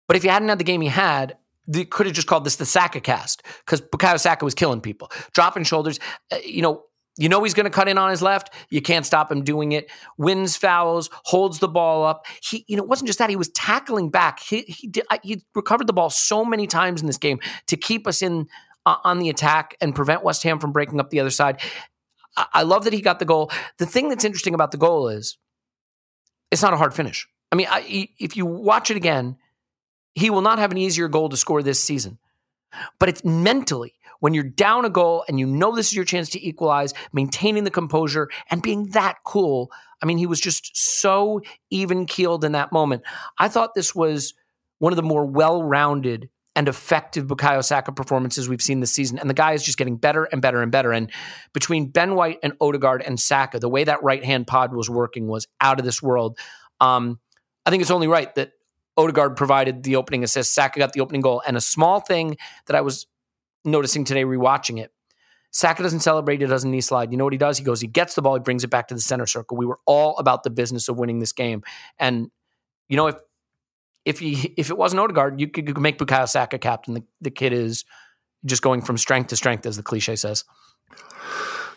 But if he hadn't had the game he had, they could have just called this the Saka cast because Bukayo Saka was killing people, dropping shoulders. Uh, you know, you know he's going to cut in on his left. You can't stop him doing it. Wins fouls, holds the ball up. He, you know, it wasn't just that he was tackling back. He he did, he recovered the ball so many times in this game to keep us in uh, on the attack and prevent West Ham from breaking up the other side. I, I love that he got the goal. The thing that's interesting about the goal is it's not a hard finish. I mean, I, if you watch it again, he will not have an easier goal to score this season. But it's mentally when you're down a goal and you know this is your chance to equalize, maintaining the composure and being that cool. I mean, he was just so even keeled in that moment. I thought this was one of the more well rounded and effective Bukayo Saka performances we've seen this season. And the guy is just getting better and better and better. And between Ben White and Odegaard and Saka, the way that right hand pod was working was out of this world. Um, I think it's only right that Odegaard provided the opening assist. Saka got the opening goal. And a small thing that I was noticing today, rewatching it. Saka doesn't celebrate, he doesn't knee slide. You know what he does? He goes, he gets the ball, he brings it back to the center circle. We were all about the business of winning this game. And, you know, if if he if it wasn't Odegaard, you could, you could make Bukayo Saka captain. The, the kid is just going from strength to strength, as the cliche says.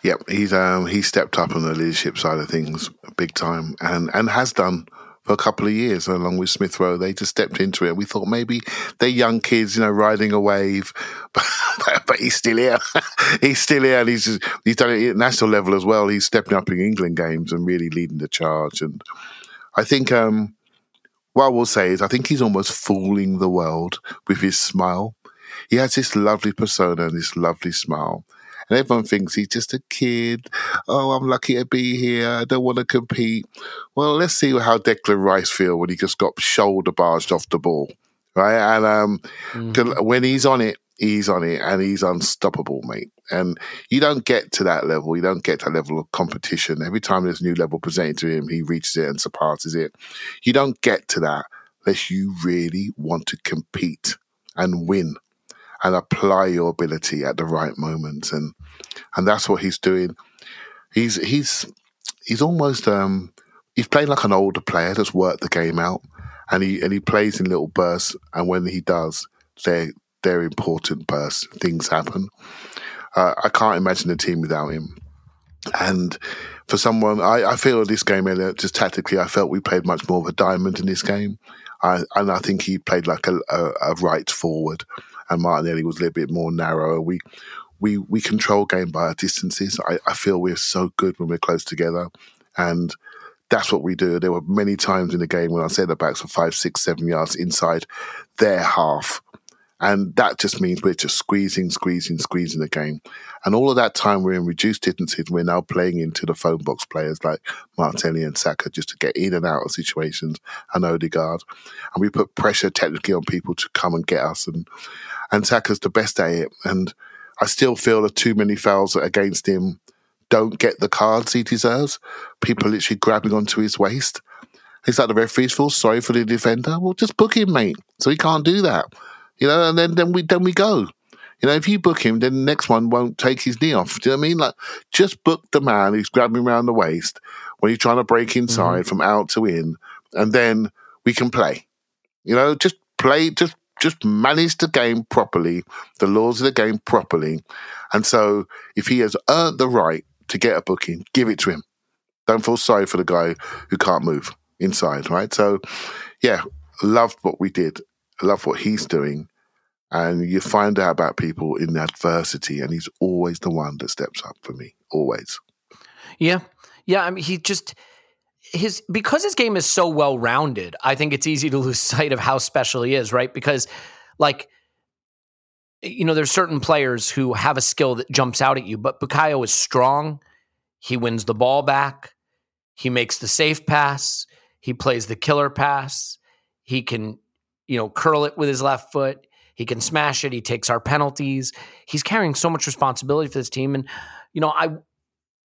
Yep, he's um he stepped up on the leadership side of things big time, and and has done for a couple of years along with Smith Rowe. They just stepped into it. We thought maybe they're young kids, you know, riding a wave, but, but, he's still here. he's still here. And he's just, he's done it at national level as well. He's stepping up in England games and really leading the charge. And I think um, what I will say is I think he's almost fooling the world with his smile. He has this lovely persona and this lovely smile. And everyone thinks he's just a kid. Oh, I'm lucky to be here. I don't want to compete. Well, let's see how Declan Rice feel when he just got shoulder barged off the ball, right? And um, mm-hmm. when he's on it, he's on it, and he's unstoppable, mate. And you don't get to that level. You don't get to that level of competition. Every time there's a new level presented to him, he reaches it and surpasses it. You don't get to that unless you really want to compete and win and apply your ability at the right moment. And and that's what he's doing. He's he's he's almost um he's playing like an older player that's worked the game out. And he and he plays in little bursts and when he does, they're they're important bursts. Things happen. Uh, I can't imagine a team without him. And for someone, I, I feel this game, Elliot, just tactically, I felt we played much more of a diamond in this game. I, and I think he played like a, a, a right forward and Martinelli was a little bit more narrow. We we we control game by our distances. I, I feel we're so good when we're close together, and that's what we do. There were many times in the game when our centre backs were five, six, seven yards inside their half. And that just means we're just squeezing, squeezing, squeezing the game. And all of that time we're in reduced distances, we're now playing into the phone box players like Martinelli and Saka just to get in and out of situations and Odegaard. And we put pressure technically on people to come and get us. And and Saka's the best at it. And I still feel that too many fouls against him don't get the cards he deserves. People literally grabbing onto his waist. He's like the referees feel sorry for the defender. Well, just book him, mate. So he can't do that. You know, and then, then we then we go. You know, if you book him, then the next one won't take his knee off. Do you know what I mean? Like, just book the man who's grabbing around the waist when he's trying to break inside mm-hmm. from out to in, and then we can play. You know, just play, just just manage the game properly, the laws of the game properly. And so if he has earned the right to get a booking, give it to him. Don't feel sorry for the guy who can't move inside, right? So, yeah, loved what we did. Love what he's doing. And you find out about people in adversity, and he's always the one that steps up for me, always. Yeah. Yeah. I mean, he just his because his game is so well rounded, I think it's easy to lose sight of how special he is, right? Because like you know, there's certain players who have a skill that jumps out at you, but Bukayo is strong. He wins the ball back. He makes the safe pass. He plays the killer pass. He can, you know, curl it with his left foot. He can smash it. He takes our penalties. He's carrying so much responsibility for this team. And, you know, I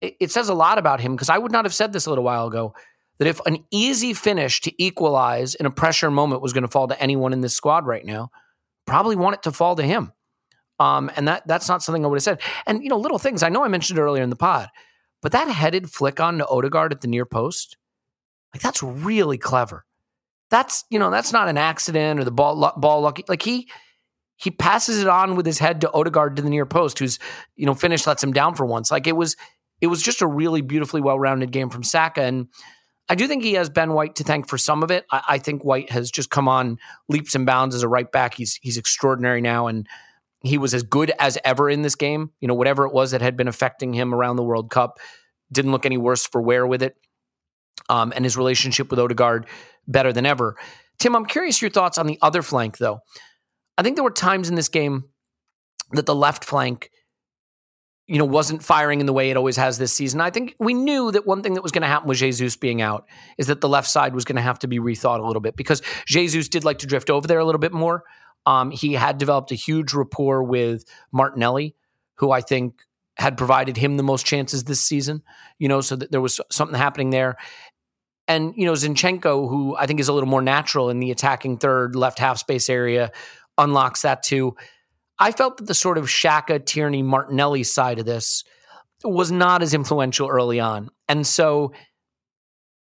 it says a lot about him because I would not have said this a little while ago that if an easy finish to equalize in a pressure moment was going to fall to anyone in this squad right now, probably want it to fall to him. Um, and that that's not something I would have said. And you know, little things I know I mentioned earlier in the pod, but that headed flick on to Odegaard at the near post, like that's really clever. That's you know that's not an accident or the ball ball lucky. Like he he passes it on with his head to Odegaard to the near post, who's you know finish lets him down for once. Like it was it was just a really beautifully well rounded game from Saka. And I do think he has Ben White to thank for some of it. I, I, think White has just come on leaps and bounds as a right back. He's he's extraordinary now, and he was as good as ever in this game. You know, whatever it was that had been affecting him around the World Cup didn't look any worse for wear with it. Um, and his relationship with Odegaard better than ever. Tim, I'm curious your thoughts on the other flank, though. I think there were times in this game that the left flank you know, wasn't firing in the way it always has this season. I think we knew that one thing that was going to happen with Jesus being out is that the left side was going to have to be rethought a little bit because Jesus did like to drift over there a little bit more. Um, he had developed a huge rapport with Martinelli, who I think had provided him the most chances this season. You know, so that there was something happening there. And you know, Zinchenko, who I think is a little more natural in the attacking third left half space area, unlocks that too. I felt that the sort of Xhaka, Tierney, Martinelli side of this was not as influential early on. And so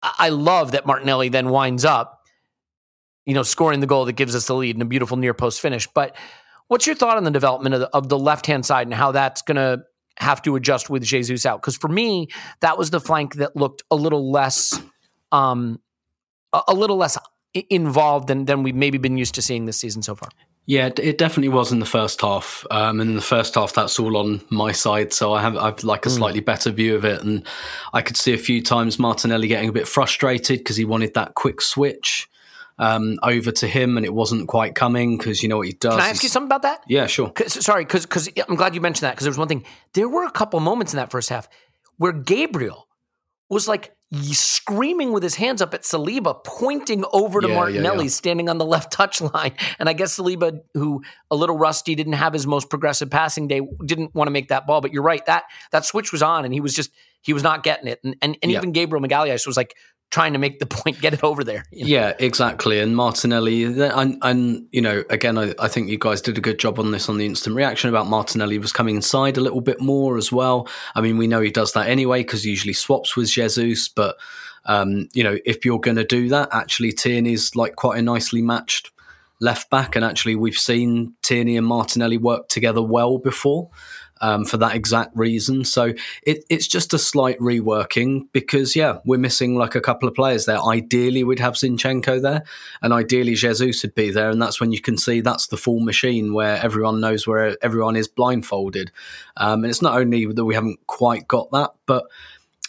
I love that Martinelli then winds up, you know, scoring the goal that gives us the lead in a beautiful near post finish. But what's your thought on the development of the, of the left hand side and how that's going to have to adjust with Jesus out? Because for me, that was the flank that looked a little less, um, a, a little less involved than than we've maybe been used to seeing this season so far. Yeah, it definitely was in the first half. Um, and in the first half, that's all on my side. So I have I've like a slightly better view of it. And I could see a few times Martinelli getting a bit frustrated because he wanted that quick switch um, over to him and it wasn't quite coming because you know what he does. Can I ask you something about that? Yeah, sure. Cause, sorry, because I'm glad you mentioned that because there was one thing. There were a couple moments in that first half where Gabriel was like screaming with his hands up at Saliba, pointing over to Yeah, yeah, Martinelli, yeah. standing on the left touch line. And I guess Saliba, who a little rusty, didn't have his most progressive passing day, didn't want to make that ball. But you're right that that switch was on, and he was just he was not getting it. And and, and Yeah. even Gabriel Magalhaes was like trying to make the point, get it over there. you know? Yeah, exactly. And Martinelli, and, and you know, again, I, I think you guys did a good job on this on the instant reaction about Martinelli was coming inside a little bit more as well. I mean, we know he does that anyway because he usually swaps with Jesus, but um, you know, if you're going to do that, actually, Tierney's like quite a nicely matched left back, and actually, we've seen Tierney and Martinelli work together well before. Um, for that exact reason. So it, it's just a slight reworking because, yeah, we're missing like a couple of players there. Ideally, we'd have Zinchenko there, and ideally, Jesus would be there. And that's when you can see that's the full machine where everyone knows where everyone is blindfolded. Um, and it's not only that we haven't quite got that, but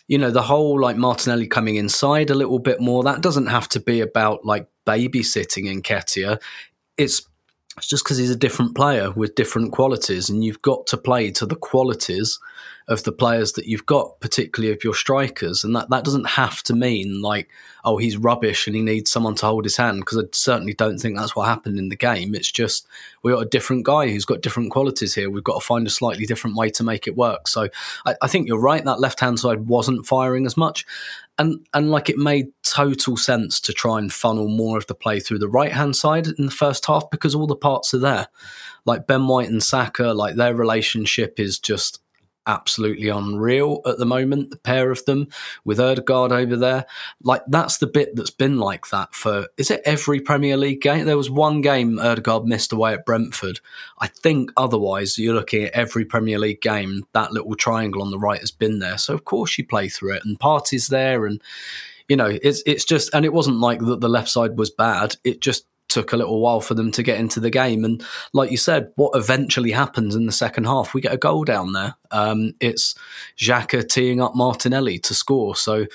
you know, the whole like Martinelli coming inside a little bit more, that doesn't have to be about like babysitting Nketiah. It's it's just because he's a different player with different qualities, and you've got to play to the qualities of the players that you've got, particularly of your strikers. And that, that doesn't have to mean like, oh, he's rubbish and he needs someone to hold his hand, because I certainly don't think that's what happened in the game. It's just we got a different guy who's got different qualities here. We've got to find a slightly different way to make it work. So I, I think you're right. That left hand side wasn't firing as much. And, and like it made total sense to try and funnel more of the play through the right hand side in the first half because all the parts are there. Like Ben White and Saka, like their relationship is just absolutely unreal at the moment. The pair of them with Odegaard over there, like that's the bit that's been like that for. Is it every Premier League game? There was one game Odegaard missed away at Brentford. I think otherwise you're looking at every Premier League game. That little triangle on the right has been there, so of course you play through it, and Partey's there, and you know it's it's just, and it wasn't like that. The left side was bad. It just took a little while for them to get into the game. And like you said, what eventually happens in the second half, we get a goal down there. Um, it's Xhaka teeing up Martinelli to score. So,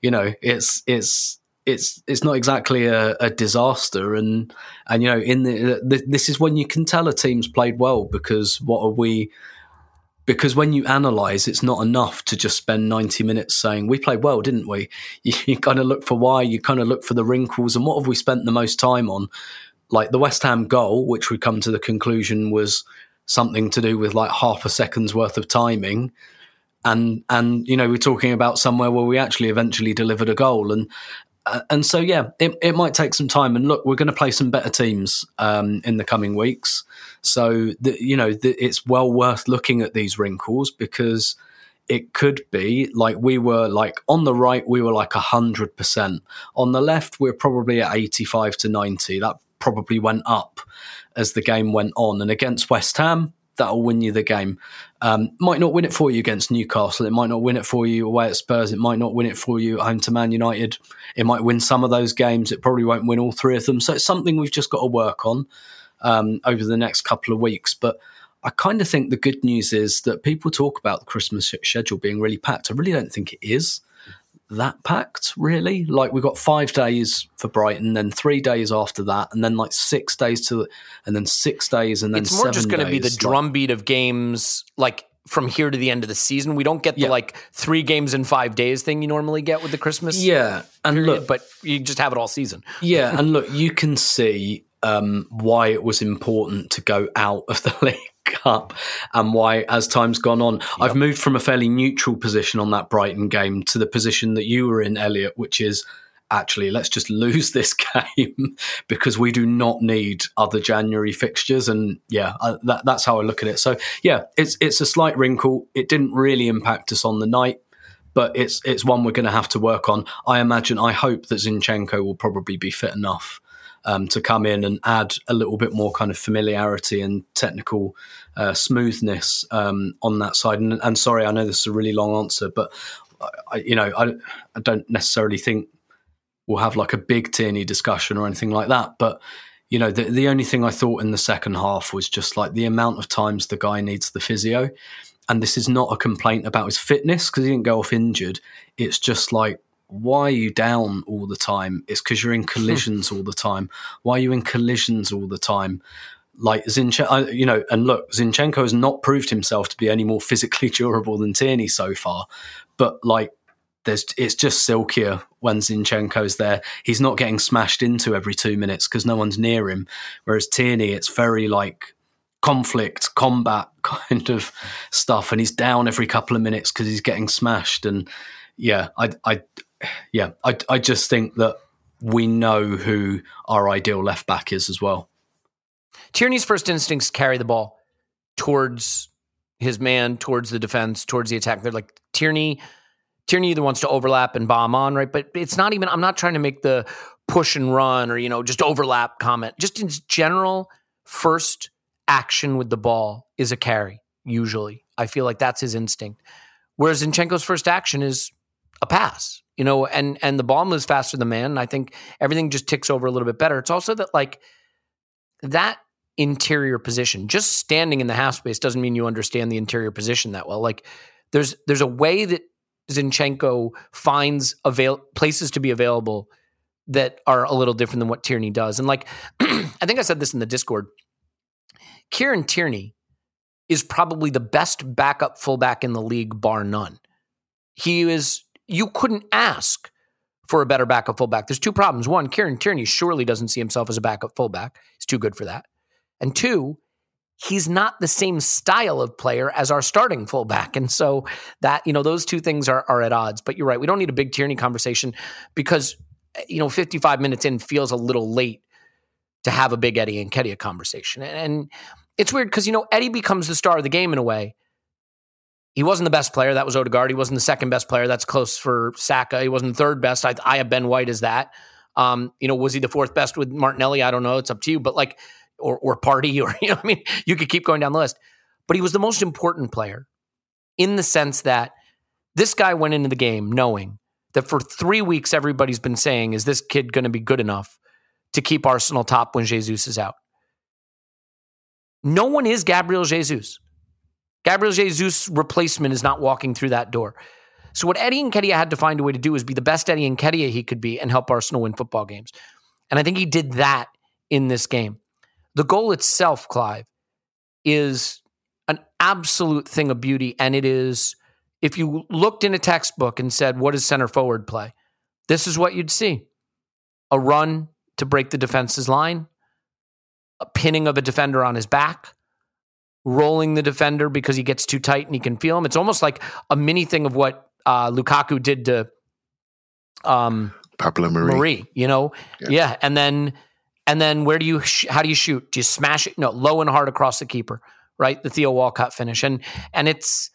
you know, it's it's it's it's not exactly a, a disaster. And and you know, in the, the this is when you can tell a team's played well because what are we? Because when you analyze, it's not enough to just spend 90 minutes saying, we played well, didn't we? You, you kind of look for why, you kind of look for the wrinkles, and what have we spent the most time on? Like the West Ham goal, which we come to the conclusion was something to do with like half a second's worth of timing. And, and you know, we're talking about somewhere where we actually eventually delivered a goal. And, uh, and so, yeah, it, it might take some time. And look, we're going to play some better teams um, in the coming weeks. So, the, you know, the, it's well worth looking at these wrinkles because it could be like we were like on the right, we were like 100%. On the left, we're probably at 85 to 90. That probably went up as the game went on. And against West Ham, that'll win you the game. Um, might not win it for you against Newcastle. It might not win it for you away at Spurs. It might not win it for you home to Man United. It might win some of those games. It probably won't win all three of them. So it's something we've just got to work on um, over the next couple of weeks. But I kind of think the good news is that people talk about the Christmas schedule being really packed. I really don't think it is that packed, really. Like we've got five days for Brighton, then three days after that, and then like six days to, and then six days, and then it's more just going to be the drumbeat of games like from here to the end of the season. We don't get the Yeah. like three games in five days thing you normally get with the Christmas. yeah, and period, look, but you just have it all season. Yeah, and look, you can see um, why it was important to go out of the league cup and why, as time's gone on, I've moved from a fairly neutral position on that Brighton game to the position that you were in, Elliot, which is actually let's just lose this game because we do not need other January fixtures. And yeah, I, that, that's how I look at it. So yeah, it's it's a slight wrinkle. It didn't really impact us on the night. But it's it's one we're going to have to work on. I imagine, I hope that Zinchenko will probably be fit enough um, to come in and add a little bit more kind of familiarity and technical uh, smoothness um, on that side. And, and, sorry, I know this is a really long answer, but I, you know, I, I, don't necessarily think we'll have like a big Tierney discussion or anything like that. But you know, the the only thing I thought in the second half was just like the amount of times the guy needs the physio. And this is not a complaint about his fitness because he didn't go off injured. It's just like why are you down all the time? It's because you're in hmm. collisions all the time. Why are you in collisions all the time? Like Zinchenko, uh, you know, and look, Zinchenko has not proved himself to be any more physically durable than Tierney so far. But like, there's it's just silkier when Zinchenko's there. He's not getting smashed into every two minutes because no one's near him. Whereas Tierney, it's very like conflict, combat kind of stuff, and he's down every couple of minutes because he's getting smashed. And yeah, I, I, yeah, I, I just think that we know who our ideal left back is as well. Tierney's first instincts carry the ball towards his man, towards the defense, towards the attack. They're like Tierney. Tierney either wants to overlap and bomb on, right? But it's not even. I'm not trying to make the push and run or you know just overlap comment. Just in general, first action with the ball is a carry. Usually, I feel like that's his instinct. Whereas Zinchenko's first action is a pass you know, and and the ball moves faster than man. And I think everything just ticks over a little bit better. It's also that like that interior position, just standing in the half space doesn't mean you understand the interior position that well. Like there's there's a way that Zinchenko finds avail places to be available that are a little different than what Tierney does. And like I think I said this in the Discord. Kieran Tierney is probably the best backup fullback in the league, bar none. He is you couldn't ask for a better backup fullback. There's two problems. One, Kieran Tierney surely doesn't see himself as a backup fullback. He's too good for that. And two, he's not the same style of player as our starting fullback. And so that, you know, those two things are, are at odds. But you're right. We don't need a big Tierney conversation because, you know, 55 minutes in feels a little late to have a big Eddie Nketiah conversation. And it's weird because, you know, Eddie becomes the star of the game in a way. He wasn't the best player. That was Odegaard. He wasn't the second best player. That's close for Saka. He wasn't third best. I, I have Ben White as that. Um, you know, was he the fourth best with Martinelli? I don't know. It's up to you. But like, or or Partey, or you know, I mean, you could keep going down the list. But he was the most important player in the sense that this guy went into the game knowing that for three weeks everybody's been saying, "Is this kid going to be good enough to keep Arsenal top when Jesus is out?" No one is Gabriel Jesus. Gabriel Jesus' replacement is not walking through that door. So what Eddie and Nketiah had to find a way to do is be the best Eddie and Nketiah he could be and help Arsenal win football games. And I think he did that in this game. The goal itself, Clive, is an absolute thing of beauty. And it is, if you looked in a textbook and said, what does center forward play? This is what you'd see a run to break the defense's line, a pinning of a defender on his back, rolling the defender because he gets too tight and he can feel him. It's almost like a mini thing of what uh, Lukaku did to um, Pablo Marí. Marí, you know, yeah. yeah. and then and then where do you sh- how do you shoot? Do you smash it? No, low and hard across the keeper, right? The Theo Walcott finish, and and it's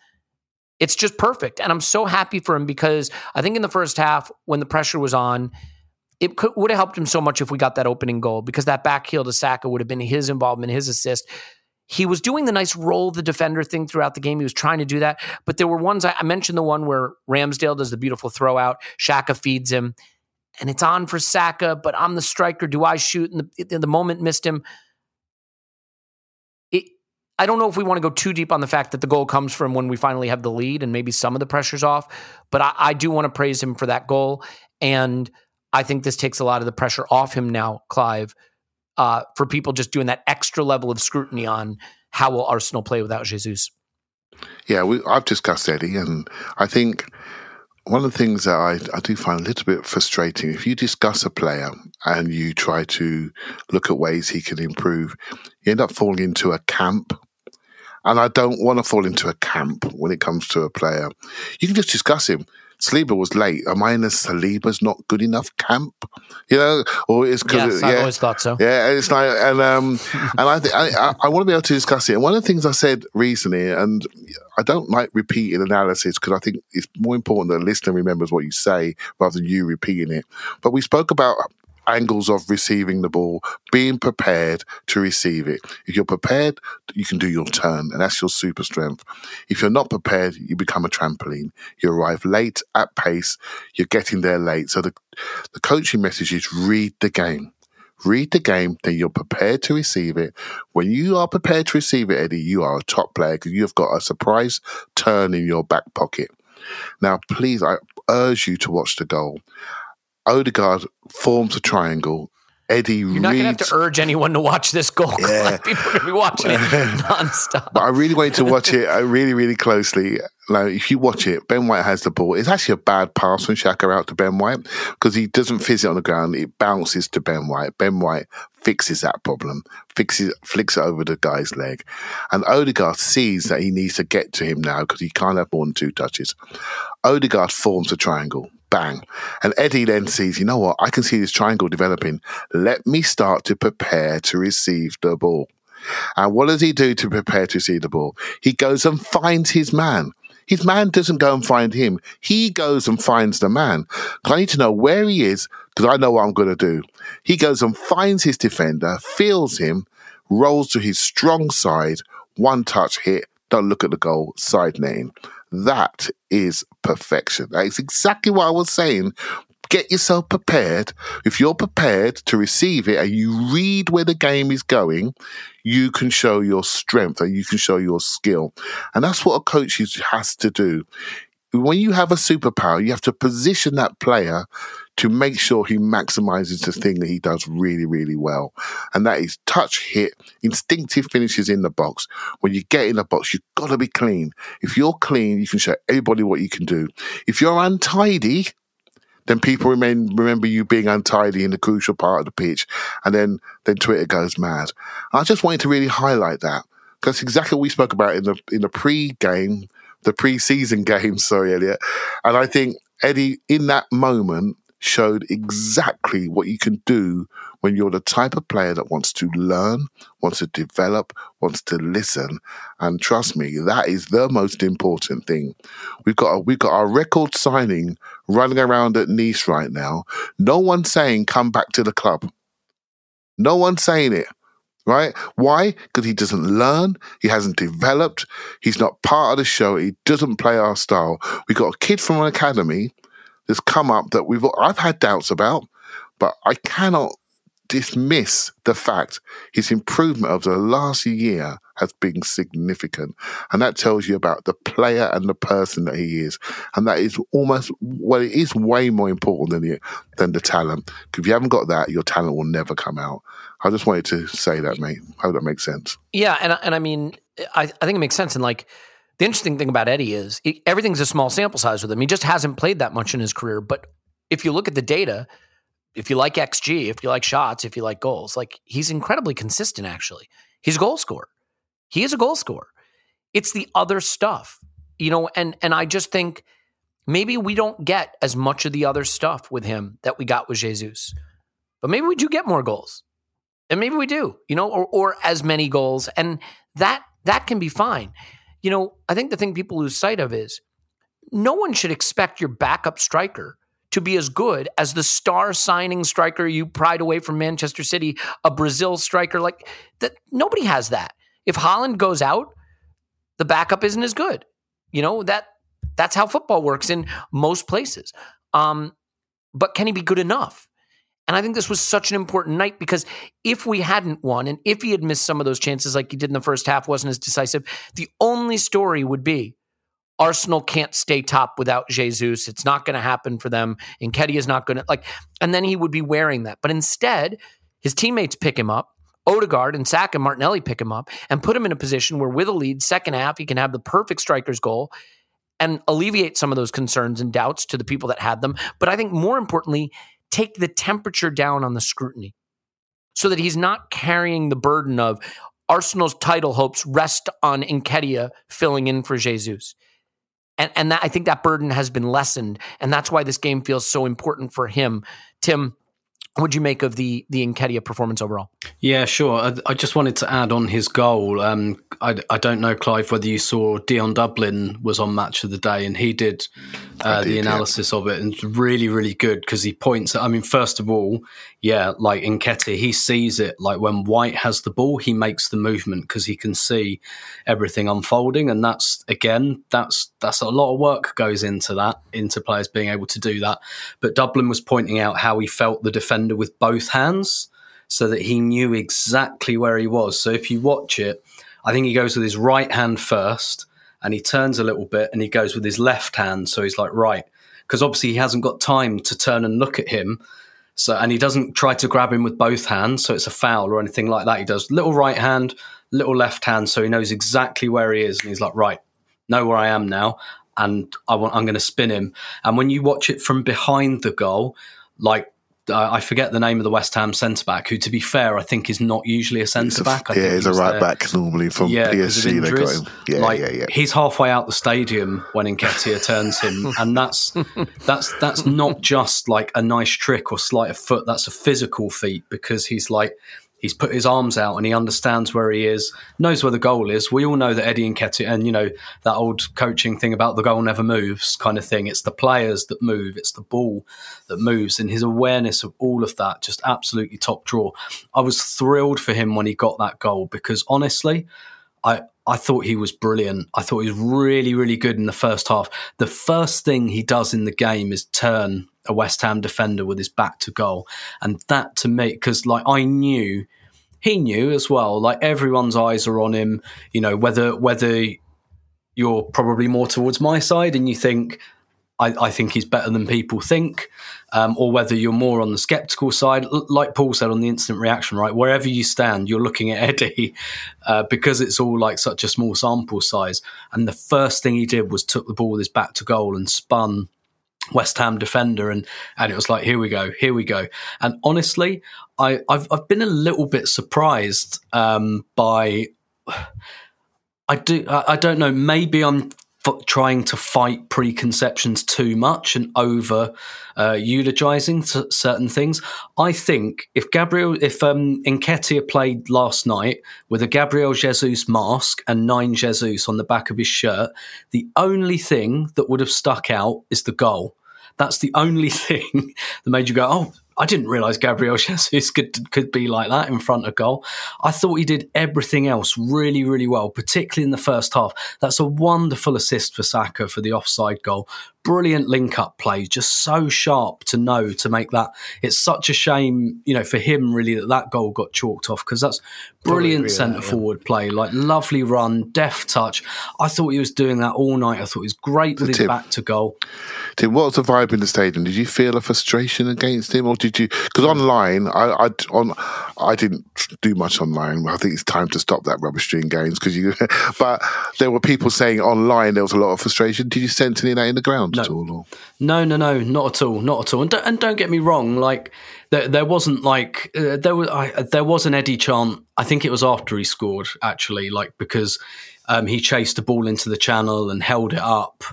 it's just perfect. And I'm so happy for him because I think in the first half when the pressure was on. It could, would have helped him so much if we got that opening goal because that back heel to Saka would have been his involvement, his assist he was doing the nice roll the defender thing throughout the game. He was trying to do that. But there were ones, I, mentioned the one where Ramsdale does the beautiful throw out, Xhaka feeds him, and it's on for Saka, but I'm the striker. Do I shoot? And the, the moment missed him. It, I don't know if we want to go too deep on the fact that the goal comes from when we finally have the lead and maybe some of the pressure's off, but I, I do want to praise him for that goal. And I think this takes a lot of the pressure off him now, Clive, uh, for people just doing that extra level of scrutiny on how will Arsenal play without Jesus. Yeah, we, I've discussed Eddie, and I think one of the things that I, I do find a little bit frustrating if you discuss a player and you try to look at ways he can improve, you end up falling into a camp. And I don't want to fall into a camp when it comes to a player. You can just discuss him. Saliba was late. Am I in a Saliba's not good enough camp? You know, or it's because Yes, I always thought so. yeah, it's like, and um, and I, think I, I, I want to be able to discuss it. And one of the things I said recently, and I don't like repeating analysis because I think it's more important that the listener remembers what you say rather than you repeating it. But we spoke about angles of receiving the ball, being prepared to receive it. If you're prepared, you can do your turn, and that's your super strength. If you're not prepared, you become a trampoline. You arrive late at pace, you're getting there late. So the, the coaching message is read the game. Read the game, then you're prepared to receive it. When you are prepared to receive it, Eddie, you are a top player because you've got a surprise turn in your back pocket. Now, please, I urge you to watch the goal. Odegaard forms a triangle. Eddie You're not going to have to urge anyone to watch this goal. Yeah. like people are going to be watching it nonstop. But I really want you to watch it uh, really, really closely. Like, if you watch it, Ben White has the ball. It's actually a bad pass from Xhaka out to Ben White because he doesn't fizz it on the ground. It bounces to Ben White. Ben White fixes that problem, fixes, flicks it over the guy's leg. And Odegaard sees that he needs to get to him now because he can't have more than two touches. Odegaard forms a triangle. Bang. And Eddie then sees, you know what? I can see this triangle developing. Let me start to prepare to receive the ball. And what does he do to prepare to see the ball? He goes and finds his man. His man doesn't go and find him. He goes and finds the man. I need to know where he is because I know what I'm going to do. He goes and finds his defender, feels him, rolls to his strong side, one touch hit, don't look at the goal, side netting. That is perfection. That is exactly what I was saying. Get yourself prepared. If you're prepared to receive it and you read where the game is going, you can show your strength and you can show your skill. And that's what a coach has to do. When you have a superpower, you have to position that player to make sure he maximizes the thing that he does really, really well. And that is touch, hit, instinctive finishes in the box. When you get in the box, you've got to be clean. If you're clean, you can show everybody what you can do. If you're untidy, then people remain, remember you being untidy in the crucial part of the pitch, and then then Twitter goes mad. I just wanted to really highlight that because exactly what we spoke about in the in the pre-game, the pre-season game. Sorry, Elliot, and I think Eddie in that moment showed exactly what you can do when you're the type of player that wants to learn, wants to develop, wants to listen, and trust me, that is the most important thing. We've got we've got our record signing running around at Nice right now. No one's saying come back to the club. No one's saying it. Right? Why? Because he doesn't learn. He hasn't developed. He's not part of the show. He doesn't play our style. We got a kid from an academy that's come up that we've I've had doubts about, but I cannot dismiss the fact his improvement over the last year has been significant. And that tells you about the player and the person that he is. And that is almost, well, it is way more important than the, than the talent. if you haven't got that, your talent will never come out. I just wanted to say that, mate. I hope that makes sense. Yeah, and and I mean, I, I think it makes sense. And like, the interesting thing about Eddie is he, everything's a small sample size with him. He just hasn't played that much in his career. But if you look at the data, if you like XG, if you like shots, if you like goals, like he's incredibly consistent. Actually, he's a goal scorer. He is a goal scorer. It's the other stuff, you know. And and I just think maybe we don't get as much of the other stuff with him that we got with Jesus, but maybe we do get more goals and maybe we do, you know, or or as many goals, and that that can be fine. You know, I think the thing people lose sight of is no one should expect your backup striker to be as good as the star signing striker you pried away from Manchester City, a Brazil striker like that. Nobody has that. If Haaland goes out, the backup isn't as good. You know that that's how football works in most places. Um, but can he be good enough? And I think this was such an important night because if we hadn't won and if he had missed some of those chances like he did in the first half, wasn't as decisive, the only story would be Arsenal can't stay top without Jesus. It's not going to happen for them. And Ketty is not going to like, and then he would be wearing that. But instead, his teammates pick him up. Odegaard and Saka and Martinelli pick him up and put him in a position where, with a lead, second half, he can have the perfect striker's goal. and alleviate some of those concerns and doubts to the people that had them. But I think more importantly, take the temperature down on the scrutiny so that he's not carrying the burden of Arsenal's title hopes rest on Nketiah filling in for Jesus. And, and that, I think that burden has been lessened. And that's why this game feels so important for him. Tim, What'd you make of the the Nketiah performance overall? Yeah, sure. I, I, just wanted to add on his goal. Um, I, I don't know, Clive, whether you saw Dion Dublin was on Match of the Day, and he did, uh, did the analysis yeah. of it, and it's really, really good because he points. At, I mean, first of all, yeah, like in Nketiah, he sees it. Like when White has the ball, he makes the movement because he can see everything unfolding, and that's again, that's that's a lot of work goes into that, into players being able to do that. But Dublin was pointing out how he felt the defender with both hands so that he knew exactly where he was. So if you watch it, I think he goes with his right hand first and he turns a little bit and he goes with his left hand. So he's like, right. Because obviously he hasn't got time to turn and look at him. So, and he doesn't try to grab him with both hands. So it's a foul or anything like that. He does little right hand, little left hand. So he knows exactly where he is. And he's like, right, know where I am now. And I want, I'm going to spin him. And when you watch it from behind the goal, like uh, I forget the name of the West Ham centre back, who, to be fair, I think is not usually a centre back. Yeah, he's, a right there. back normally from yeah, PSG. They got him. Yeah, like, yeah, yeah. He's halfway out the stadium when Nketiah turns him, and that's that's that's not just like a nice trick or sleight of foot. That's a physical feat because he's like he's put his arms out and he understands where he is, knows where the goal is. We all know that Eddie and Nketiah, and you know that old coaching thing about the goal never moves kind of thing. It's the players that move, it's the ball that moves, and his awareness of all of that just absolutely top draw. I was thrilled for him when he got that goal because honestly, I. I thought he was brilliant. I thought he was really, really good in the first half. The first thing he does in the game is turn a West Ham defender with his back to goal. And that to me, because like I knew, he knew as well, like everyone's eyes are on him, you know, whether, whether you're probably more towards my side and you think, I, I think he's better than people think, um, or whether you're more on the skeptical side, like Paul said on the instant reaction, right? Wherever you stand, you're looking at Eddie uh, because it's all like such a small sample size. And the first thing he did was took the ball with his back to goal and spun West Ham defender, and and it was like, here we go, here we go. And honestly, I I've I've been a little bit surprised um, by. I do. I don't know. Maybe I'm f- trying to fight preconceptions too much and over uh, eulogizing certain things. I think if Gabriel, if um, played last night with a Gabriel Jesus mask and nine Jesus on the back of his shirt, the only thing that would have stuck out is the goal. That's the only thing that made you go, oh, I didn't realize Gabriel Jesus could could be like that in front of goal. I thought he did everything else really, really well, particularly in the first half. That's a wonderful assist for Saka for the offside goal brilliant link up play, just so sharp to know to make that. It's such a shame, you know, for him really that that goal got chalked off because that's brilliant centre forward yeah. play, like lovely run, deft touch. I thought he was doing that all night. I thought he was great with his back to goal. Tim, what was the vibe in the stadium? Did you feel a frustration against him, or did you? Because online, I, I on I didn't do much online. I think it's time to stop that rubbish stream games because you. but there were people saying online there was a lot of frustration. Did you sense any of that in the ground? No. at all? Or? No, no, no, not at all, not at all. And don't, and don't get me wrong, like there, there wasn't like uh, there was I, there was an Eddie chant. I think it was after he scored actually, like because um, he chased the ball into the channel and held it up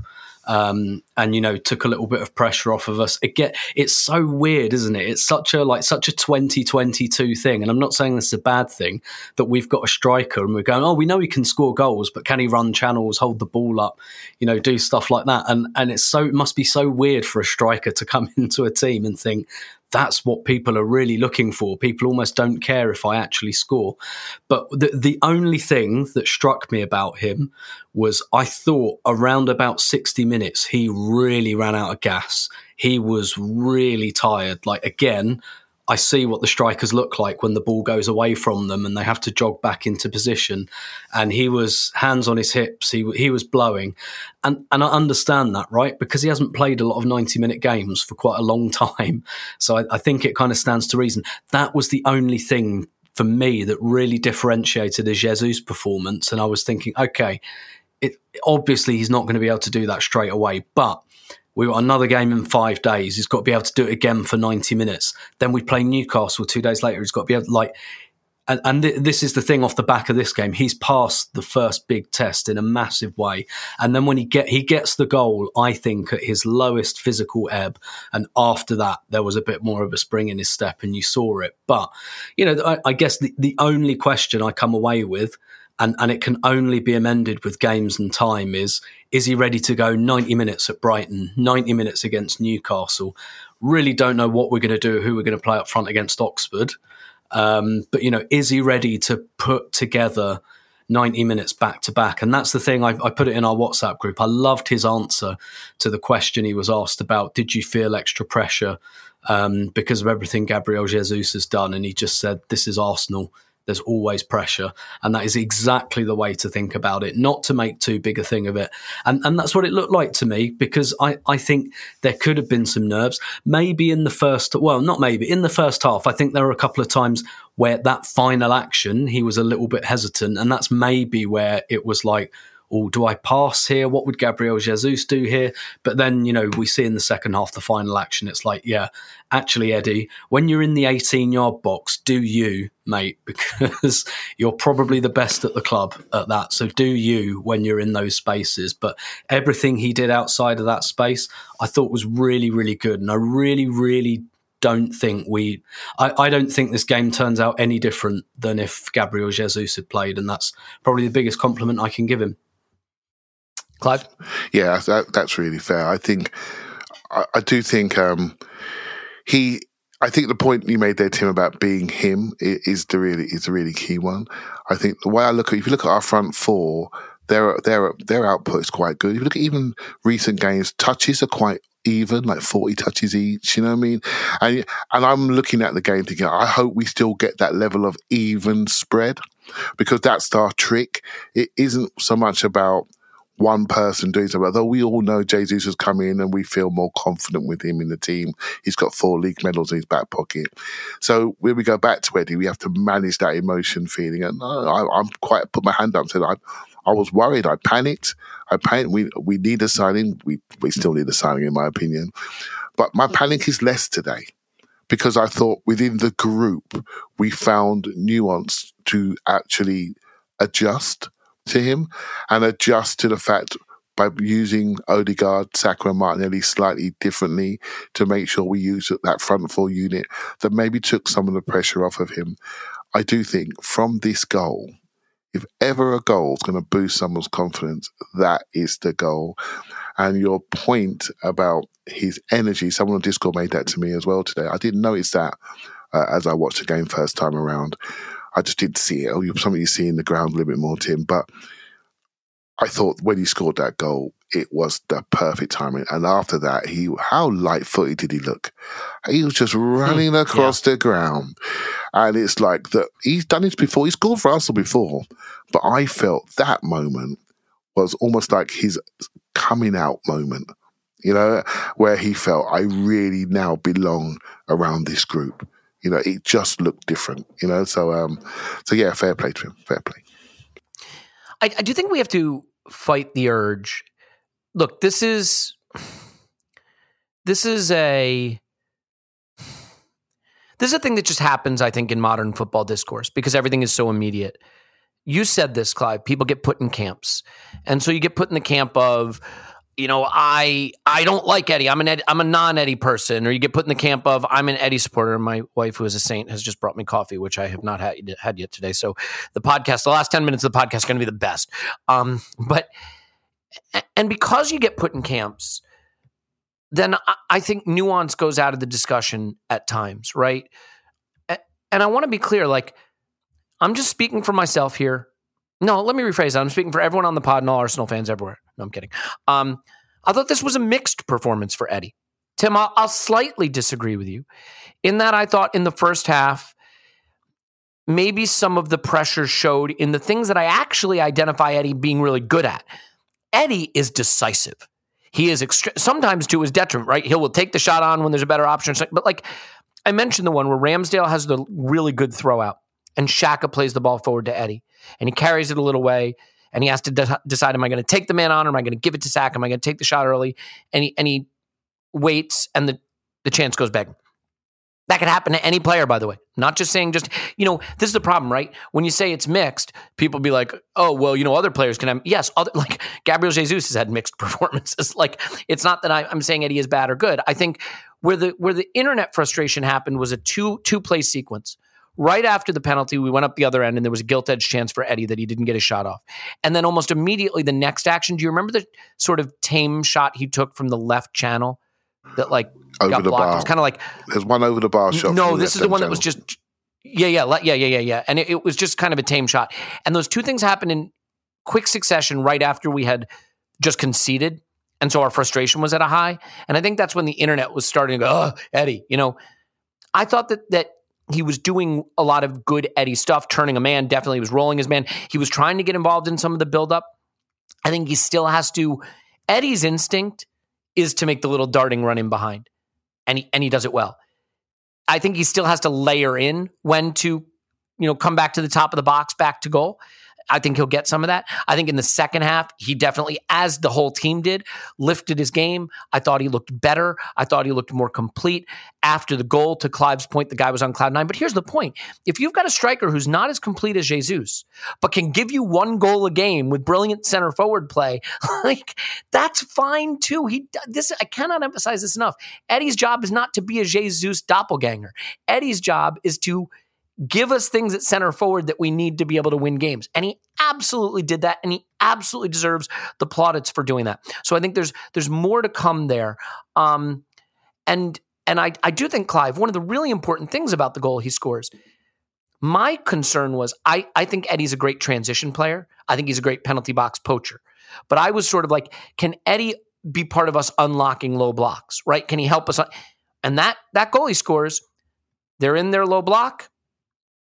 um, and you know took a little bit of pressure off of us. Again, it's so weird, isn't it? It's such a like such a 2022 thing, and I'm not saying this is a bad thing that we've got a striker and we're going, oh, we know he can score goals, but can he run channels, hold the ball up, you know, do stuff like that? And and it's so it must be so weird for a striker to come into a team and think that's what people are really looking for. People almost don't care if I actually score. But the, the only thing that struck me about him was I thought around about 60 minutes, he really ran out of gas. He was really tired. Like, again, I see what the strikers look like when the ball goes away from them and they have to jog back into position. And he was hands on his hips. He he was blowing, and and I understand that right because he hasn't played a lot of ninety minute games for quite a long time. So I, I think it kind of stands to reason. That was the only thing for me that really differentiated a Jesus performance. And I was thinking, okay, it, obviously he's not going to be able to do that straight away, but we've got another game in five days. He's got to be able to do it again for 90 minutes. Then we play Newcastle two days later. He's got to be able to, like, and, and th- this is the thing off the back of this game. He's passed the first big test in a massive way, and then when he get he gets the goal, I think at his lowest physical ebb, and after that there was a bit more of a spring in his step, and you saw it. But you know, I, I guess the, the only question I come away with and, and it can only be amended with games and time is is he ready to go 90 minutes at Brighton, 90 minutes against Newcastle? Really don't know what we're going to do, who we're going to play up front against Oxford. Um, but, you know, is he ready to put together 90 minutes back to back? And that's the thing, I, I put it in our WhatsApp group. I loved his answer to the question he was asked about did you feel extra pressure um, because of everything Gabriel Jesus has done? And he just said, this is Arsenal there's always pressure. And that is exactly the way to think about it, not to make too big a thing of it. And, and that's what it looked like to me because I, I think there could have been some nerves. Maybe in the first, well, not maybe, in the first half, I think there were a couple of times where that final action, he was a little bit hesitant. And that's maybe where it was like, oh, do I pass here? What would Gabriel Jesus do here? But then, you know, we see in the second half, the final action, it's like, yeah, actually, Eddie, when you're in the 18 yard box, do you, mate, because you're probably the best at the club at that. So do you when you're in those spaces. But everything he did outside of that space, I thought was really, really good. And I really, really don't think we I, I, don't think this game turns out any different than if Gabriel Jesus had played, and that's probably the biggest compliment I can give him. Clive? Yeah, that, that's really fair. I think, I, I do think um, he. I think the point you made there, Tim, about being him is the really is the really key one. I think the way I look at if you look at our front four, their their their output is quite good. If you look at even recent games, touches are quite even, like 40 touches each, you know what I mean? And, and I'm looking at the game thinking, I hope we still get that level of even spread because that's our trick. It isn't so much about one person doing something. Although we all know Jesus has come in and we feel more confident with him in the team. He's got four league medals in his back pocket. So when we go back to Eddie, we have to manage that emotion feeling. And I, am quite put my hand up and said, I, I was worried. I panicked. I panicked. We we need a signing. We we still need a signing, in my opinion. But my panic is less today because I thought within the group we found nuance to actually adjust to him and adjust to the fact by using Odegaard, Saka, and Martinelli slightly differently to make sure we use that front four unit that maybe took some of the pressure off of him. I do think from this goal, if ever a goal is going to boost someone's confidence, that is the goal. And your point about his energy, someone on Discord made that to me as well today. I didn't notice that uh, as I watched the game first time around. I just didn't see it. Or something you see in the ground a little bit more, Tim. But I thought when he scored that goal, it was the perfect timing. And after that, he how light footed did he look? He was just hmm. running across yeah. the ground. And it's like that he's done this before. He scored for Arsenal before. But I felt that moment was almost like his coming out moment, you know, where he felt I really now belong around this group. You know, it just looked different. You know, so um, so yeah, fair play to him. Fair play. I, I do think we have to fight the urge. Look, this is this is a this is a thing that just happens, I think, in modern football discourse because everything is so immediate. You said this, Clive. People get put in camps, and so you get put in the camp of you know, I I don't like Eddie. I'm an Eddie, I'm a non Eddie person. Or you get put in the camp of I'm an Eddie supporter. My wife, who is a saint, has just brought me coffee, which I have not had, had yet today. So the podcast, the last ten minutes of the podcast, is going to be the best. Um, but and because you get put in camps, then I, I think nuance goes out of the discussion at times, right? And I want to be clear, like I'm just speaking for myself here. No, let me rephrase that. I'm speaking for everyone on the pod and all Arsenal fans everywhere. No, I'm kidding. Um, I thought this was a mixed performance for Eddie. Tim, I'll, I'll slightly disagree with you in that I thought in the first half, maybe some of the pressure showed in the things that I actually identify Eddie being really good at. Eddie is decisive. He is extre- sometimes to his detriment, right? He will take the shot on when there's a better option. But like I mentioned, the one where Ramsdale has the really good throw out and Xhaka plays the ball forward to Eddie and he carries it a little way and he has to de- decide: Am I going to take the man on, or am I going to give it to Saka? Am I going to take the shot early? And he and he waits, and the the chance goes back. That could happen to any player, by the way. Not just saying, just, you know, this is the problem, right? When you say it's mixed, people be like, oh, well, you know, other players can have, yes, other, like Gabriel Jesus has had mixed performances. like, it's not that I, I'm saying Eddie is bad or good. I think where the, where the internet frustration happened was a two, two play sequence. Right after the penalty, we went up the other end and there was a gilt edge chance for Eddie that he didn't get a shot off. And then almost immediately, the next action, do you remember the sort of tame shot he took from the left channel that like Over got the blocked? It was kind of like, There's one over the bar shot. no, this is the one that was just yeah, yeah, yeah, yeah, yeah, yeah, and it, it was just kind of a tame shot. And those two things happened in quick succession right after we had just conceded, and so our frustration was at a high. And I think that's when the internet was starting to go, "Oh, Eddie," you know. I thought that that he was doing a lot of good Eddie stuff, turning a man. Definitely, was rolling his man. He was trying to get involved in some of the buildup. I think he still has to. Eddie's instinct is to make the little darting run in behind, and he and he does it well. I think he still has to layer in when to, you know, come back to the top of the box, back to goal. I think he'll get some of that. I think in the second half, he definitely, as the whole team did, lifted his game. I thought he looked better. I thought he looked more complete. After the goal, to Clive's point, the guy was on cloud nine. But here's the point if you've got a striker who's not as complete as Jesus, but can give you one goal a game with brilliant center forward play, like that's fine too. He this I cannot emphasize this enough. Eddie's job is not to be a Jesus doppelganger. Eddie's job is to give us things at center forward that we need to be able to win games. And he absolutely did that and he absolutely deserves the plaudits for doing that. So I think there's there's more to come there. Um and and I I do think Clive one of the really important things about the goal he scores my concern was I, I think Eddie's a great transition player. I think he's a great penalty box poacher. But I was sort of like, can Eddie be part of us unlocking low blocks, right? Can he help us? And that that goal he scores, they're in their low block,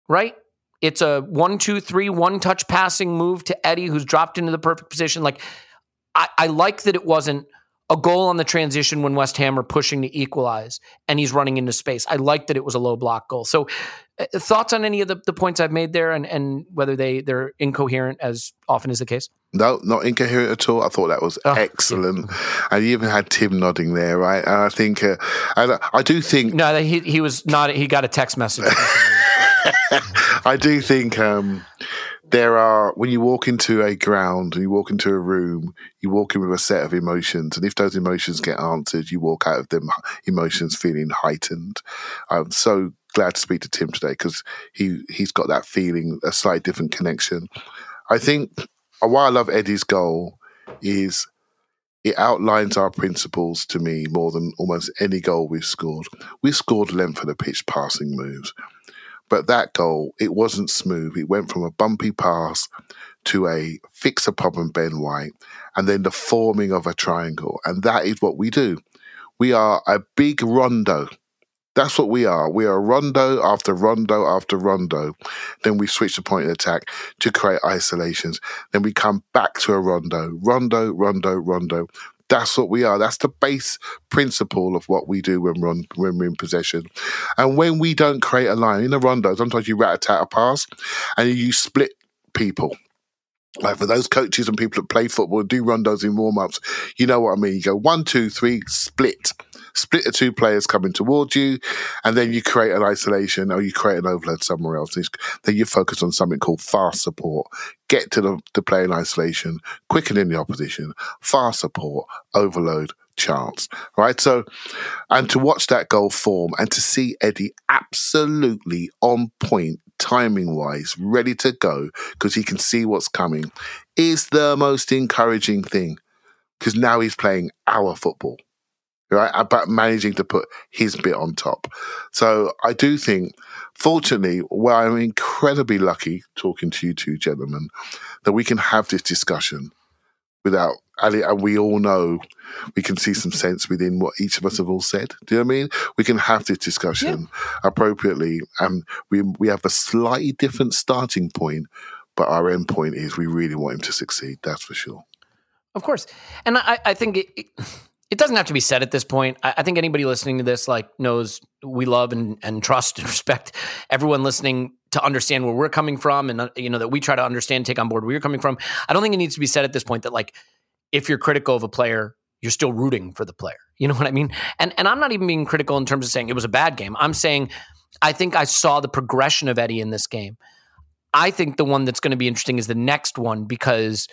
right? It's a one, two, three, one touch passing move to Eddie, who's dropped into the perfect position. Like, I, I like that it wasn't a goal on the transition when West Ham are pushing to equalize and he's running into space. I like that it was a low block goal. So, uh, thoughts on any of the, the points I've made there and, and whether they, they're incoherent as often is the case? No, not incoherent at all. I thought that was Oh, excellent, and you even had Tim nodding there, right? And I think, uh, and I do think, No, he, he was not, he got a text message. I do think um, there are when you walk into a ground and you walk into a room, you walk in with a set of emotions, and if those emotions get answered, you walk out of them emotions feeling heightened. I'm so glad to speak to Tim today because he he's got that feeling, a slightly different connection. I think why I love Eddie's goal is it outlines our principles to me more than almost any goal we've scored. We've scored length of the pitch passing moves. But that goal, it wasn't smooth. It went from a bumpy pass to a fix a problem Ben White and then the forming of a triangle. And that is what we do. We are a big rondo. That's what we are. We are rondo after rondo after rondo. Then we switch the point of attack to create isolations. Then we come back to a rondo, rondo, rondo, rondo. That's what we are. That's the base principle of what we do when we're, on, when we're in possession. And when we don't create a line in a rondo, sometimes you rat a tat a pass and you split people. Like for those coaches and people that play football, do rondos in warm ups, you know what I mean. You go one, two, three, split. Split the two players coming towards you, and then you create an isolation or you create an overload somewhere else. Then you focus on something called fast support. Get to the, the player in isolation, quicken in the opposition, fast support, overload, chance. Right? So, and to watch that goal form and to see Eddie absolutely on point, timing wise, ready to go because he can see what's coming is the most encouraging thing because now he's playing our football. Right, about managing to put his bit on top. So I do think, fortunately, well, I'm incredibly lucky talking to you two gentlemen that we can have this discussion without and and we all know we can see some sense within what each of us have all said. Do you know what I mean? We can have this discussion appropriately, and we we have a slightly different starting point, but our end point is we really want him to succeed. That's for sure. Of course. And I, I think it, it, doesn't have to be said at this point. I, I think anybody listening to this like knows we love and, and trust and respect everyone listening to understand where we're coming from, and uh, you know that we try to understand, take on board where you're coming from. I don't think it needs to be said at this point that like if you're critical of a player, you're still rooting for the player. You know what I mean? And and I'm not even being critical in terms of saying it was a bad game. I'm saying I think I saw the progression of Eddie in this game. I think the one that's going to be interesting is the next one because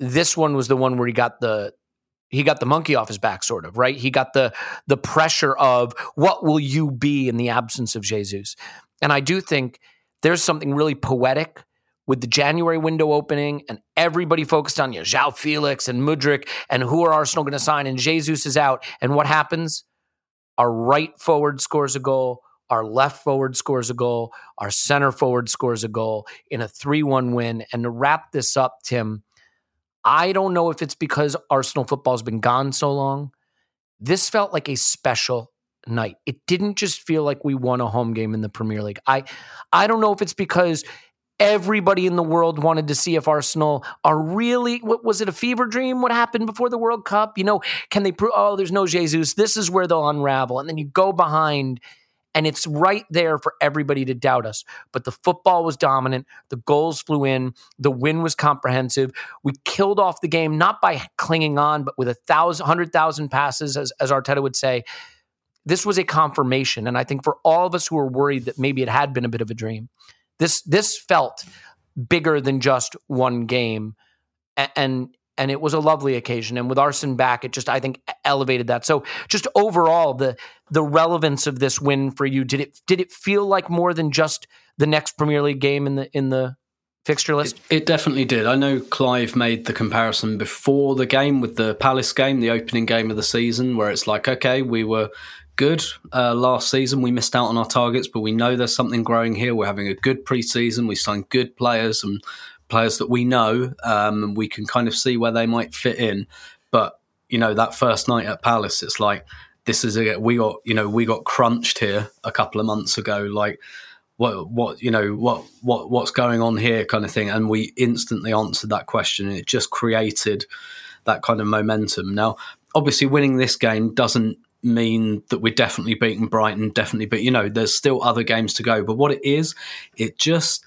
this one was the one where he got the he got the monkey off his back sort of right he got the the pressure of what will you be in the absence of jesus and i do think there's something really poetic with the January window opening and everybody focused on you, know, João Felix and Mudryk and who are Arsenal going to sign and Jesus is out. And what happens? Our right forward scores a goal. Our left forward scores a goal. Our center forward scores a goal in a 3 1 win. And to wrap this up, Tim, I don't know if it's because Arsenal football's been gone so long. This felt like a special night. It didn't just feel like we won a home game in the Premier League. I I don't know if it's because everybody in the world wanted to see if Arsenal are really what was it a fever dream what happened before the World Cup you know can they prove oh there's no Jesus this is where they'll unravel and then you go behind and it's right there for everybody to doubt us. But the football was dominant. The goals flew in. The win was comprehensive. We killed off the game not by clinging on but with a thousand hundred thousand passes as, as Arteta would say. This was a confirmation and I think for all of us who were worried that maybe it had been a bit of a dream this this felt bigger than just one game, and and it was a lovely occasion. And with Arsene back, it just I think elevated that. So just overall, the the relevance of this win for you did it did it feel like more than just the next Premier League game in the in the fixture list? It, it, definitely did. I know Clive made the comparison before the game with the Palace game, the opening game of the season, where it's like, okay, we were good uh, last season. We missed out on our targets, but we know there's something growing here. We're having a good preseason. We signed good players and players that we know, um, we can kind of see where they might fit in. But you know, that first night at Palace, it's like this is a we got you know we got crunched here a couple of months ago. Like what what you know what what what's going on here kind of thing, and we instantly answered that question. And it just created that kind of momentum. Now, obviously, winning this game doesn't mean that we're definitely beating Brighton, definitely, but you know, there's still other games to go. But what it is, it just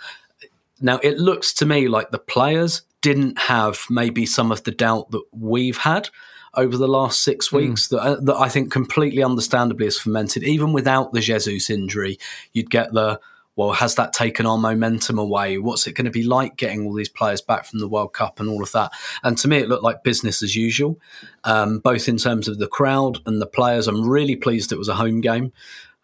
now it looks to me like the players didn't have maybe some of the doubt that we've had over the last six hmm. weeks mm. that, uh, that I think completely understandably has fermented. Even without the Jesus injury, you'd get the well, has that taken our momentum away? What's it going to be like getting all these players back from the World Cup and all of that? And to me, it looked like business as usual, um, both in terms of the crowd and the players. I'm really pleased it was a home game.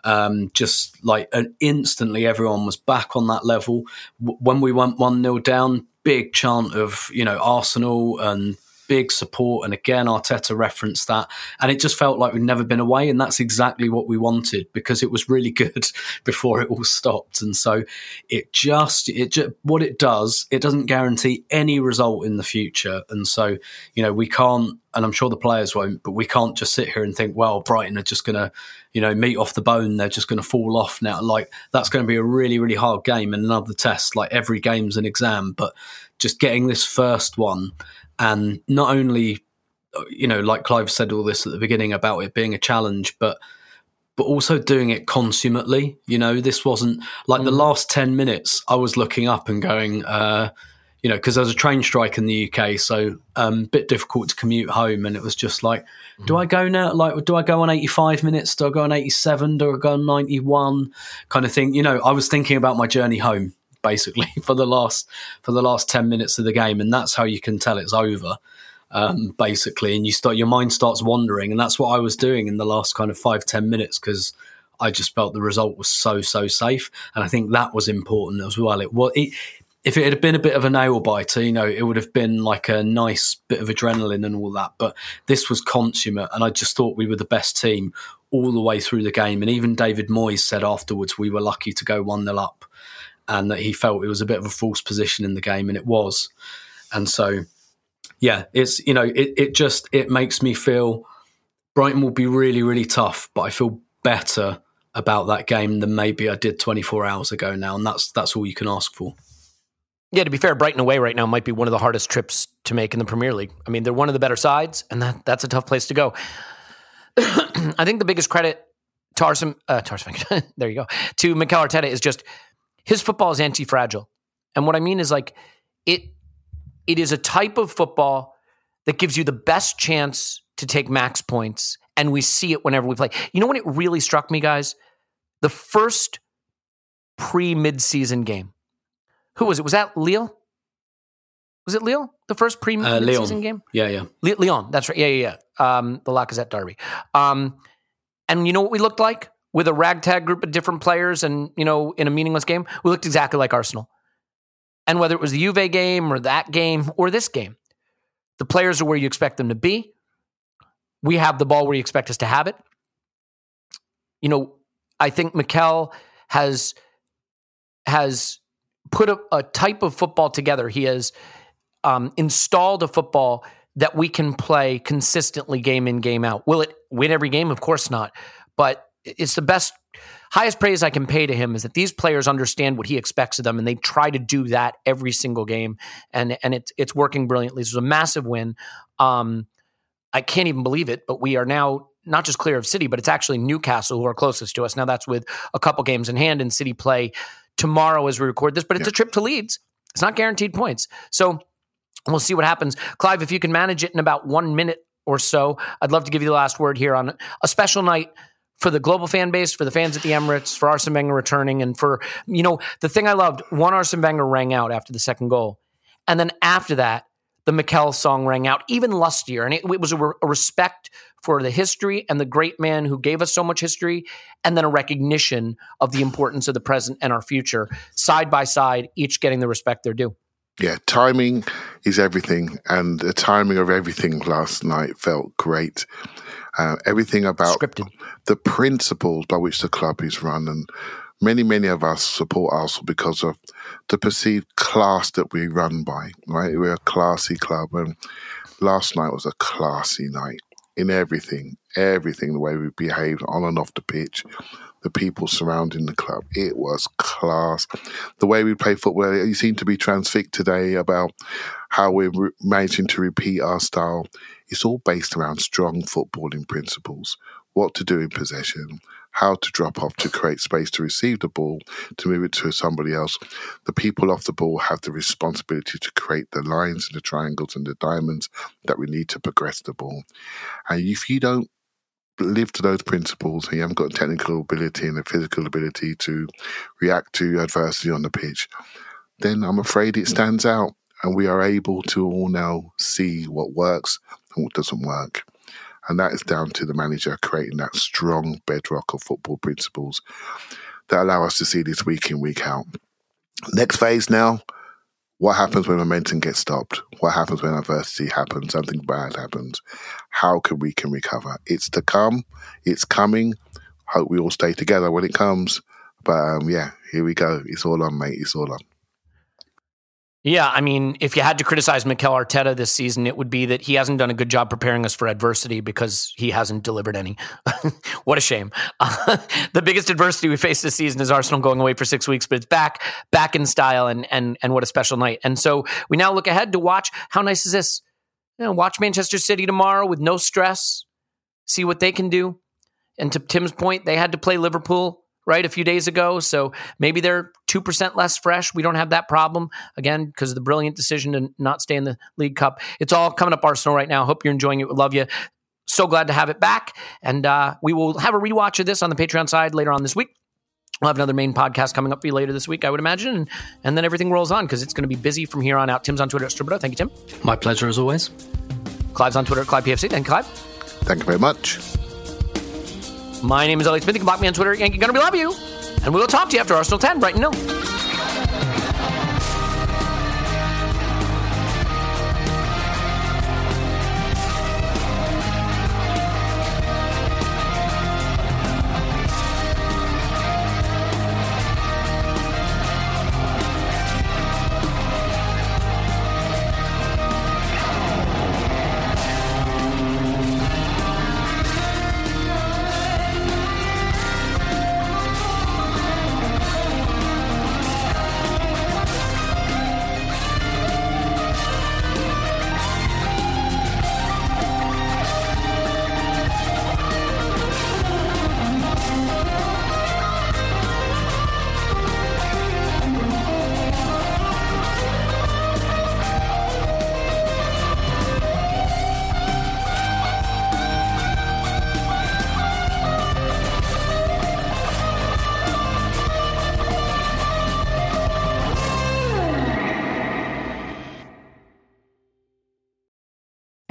Um, just like uh, instantly, everyone was back on that level. W- when we went 1 0 down, big chant of, you know, Arsenal and big support. And again, Arteta referenced that. And it just felt like we'd never been away. And that's exactly what we wanted because it was really good before it all stopped. And so it just, it just, what it does, it doesn't guarantee any result in the future. And so, you know, we can't, and I'm sure the players won't, but we can't just sit here and think, well, Brighton are just going to, you know, meet off the bone. They're just going to fall off now. Like that's going to be a really, really hard game and another test. Like every game's an exam, but just getting this first one and not only you know like clive said all this at the beginning about it being a challenge but but also doing it consummately you know? This wasn't like mm. the last 10 minutes i was looking up and going uh you know because there was a train strike in the uk so um bit difficult to commute home and it was just like mm. do i go now? Like do i go on 85 minutes? Do i go on 87 do i go on 91 kind of thing you know? I was thinking about my journey home basically for the last for the last 10 minutes of the game and that's how you can tell it's over um, basically and you start your mind starts wandering and that's what i was doing in the last kind of five ten minutes because i just felt the result was so so safe and i think that was important as well it was it, if it had been a bit of a nail biter, you know, it would have been like a nice bit of adrenaline and all that. But this was consummate, and I just thought we were the best team all the way through the game. And even David Moyes said afterwards, we were lucky to go 1 0 up and that he felt it was a bit of a false position in the game, and it was. And so, yeah, it's you know, it it just it makes me feel Brighton will be really really tough, but I feel better about that game than maybe I did 24 hours ago now, and that's that's all you can ask for. Yeah, to be fair, Brighton away right now might be one of the hardest trips to make in the Premier League. I mean, they're one of the better sides, and that that's a tough place to go. I think the biggest credit to Arsene, uh, there you go, to Mikel Arteta is just his football is anti-fragile. And what I mean is like it it is a type of football that gives you the best chance to take max points and we see it whenever we play. You know when it really struck me guys? The first pre-midseason game. Who was it? Was that Lille? Was it Lille? The first pre Uh, game? Yeah, yeah. Le- Lyon, that's right. Yeah, yeah, yeah. Um, the Lacazette Derby. Um, and you know what we looked like with a ragtag group of different players, and you know, in a meaningless game, we looked exactly like Arsenal. And whether it was the Juve game or that game or this game, the players are where you expect them to be. We have the ball where you expect us to have it. You know, I think Mikel has has put a, a type of football together. He has um, installed a football that we can play consistently game in game out. Will it win every game? Of course not. But it's the best highest praise I can pay to him is that these players understand what he expects of them and they try to do that every single game and and it's it's working brilliantly. This was a massive win. Um, I can't even believe it, but we are now not just clear of City, but it's actually Newcastle who are closest to us. Now that's with a couple games in hand and City play tomorrow as we record this, but it's a trip to Leeds. It's not guaranteed points. So we'll see what happens. Clive, if you can manage it in about one minute or so, I'd love to give you the last word here on a special night for the global fan base, for the fans at the Emirates, for Arsene Wenger returning, and for, you know, the thing I loved, one Arsene Wenger rang out after the second goal. And then after that, the Mikel song rang out even lustier. And it, it was a, re- a respect for the history and the great man who gave us so much history, and then a recognition of the importance of the present and our future, side by side, each getting the respect they're due. Yeah, timing is everything, and the timing of everything last night felt great. Uh, everything about Scripted. the principles by which the club is run, and many, many of us support Arsenal because of the perceived class that we run by. Right, we're a classy club, and last night was a classy night in everything, everything. The way we behaved on and off the pitch, the people surrounding the club. It was class. The way we play football, you seem to be transfixed today about how we're re- managing to repeat our style. It's all based around strong footballing principles. What to do in possession, how to drop off to create space to receive the ball, to move it to somebody else. The people off the ball have the responsibility to create the lines and the triangles and the diamonds that we need to progress the ball. And if you don't live to those principles and you haven't got technical ability and the physical ability to react to adversity on the pitch, then I'm afraid it stands out. And we are able to all now see what works what doesn't work. And that is down to the manager creating that strong bedrock of football principles that allow us to see this week in, week out. Next phase now what happens when momentum gets stopped? What happens when adversity happens? Something bad happens. How can we can recover? It's to come. It's coming. Hope we all stay together when it comes. But um, yeah, here we go. It's all on, mate. It's all on. Yeah, I mean, if you had to criticize Mikel Arteta this season, it would be that he hasn't done a good job preparing us for adversity because he hasn't delivered any. what a shame. the biggest adversity we faced this season is Arsenal going away for six weeks, but it's back, back in style, and and and what a special night. And so we now look ahead to watch. How nice is this? You know, watch Manchester City tomorrow with no stress. See what they can do. And to Tim's point, they had to play Liverpool right a few days ago so maybe they're 2% less fresh we don't have that problem again because of the brilliant decision to not stay in the league cup it's all coming up arsenal right now hope you're enjoying it we love you so glad to have it back and uh, we will have a rewatch of this on the patreon side later on this week We'll have another main podcast coming up for you later this week, I would imagine, and, and then everything rolls on because it's going to be busy from here on out. Tim's on Twitter at Stillberto. Thank you, Tim. My pleasure as always. Clive's on Twitter at Clive PFC. Thank you, Clive. Thank you very much. My name is Elliot Smith. You can block me on Twitter. Yankee Gunner, we love you. And we'll talk to you after Arsenal 10, Brighton nil.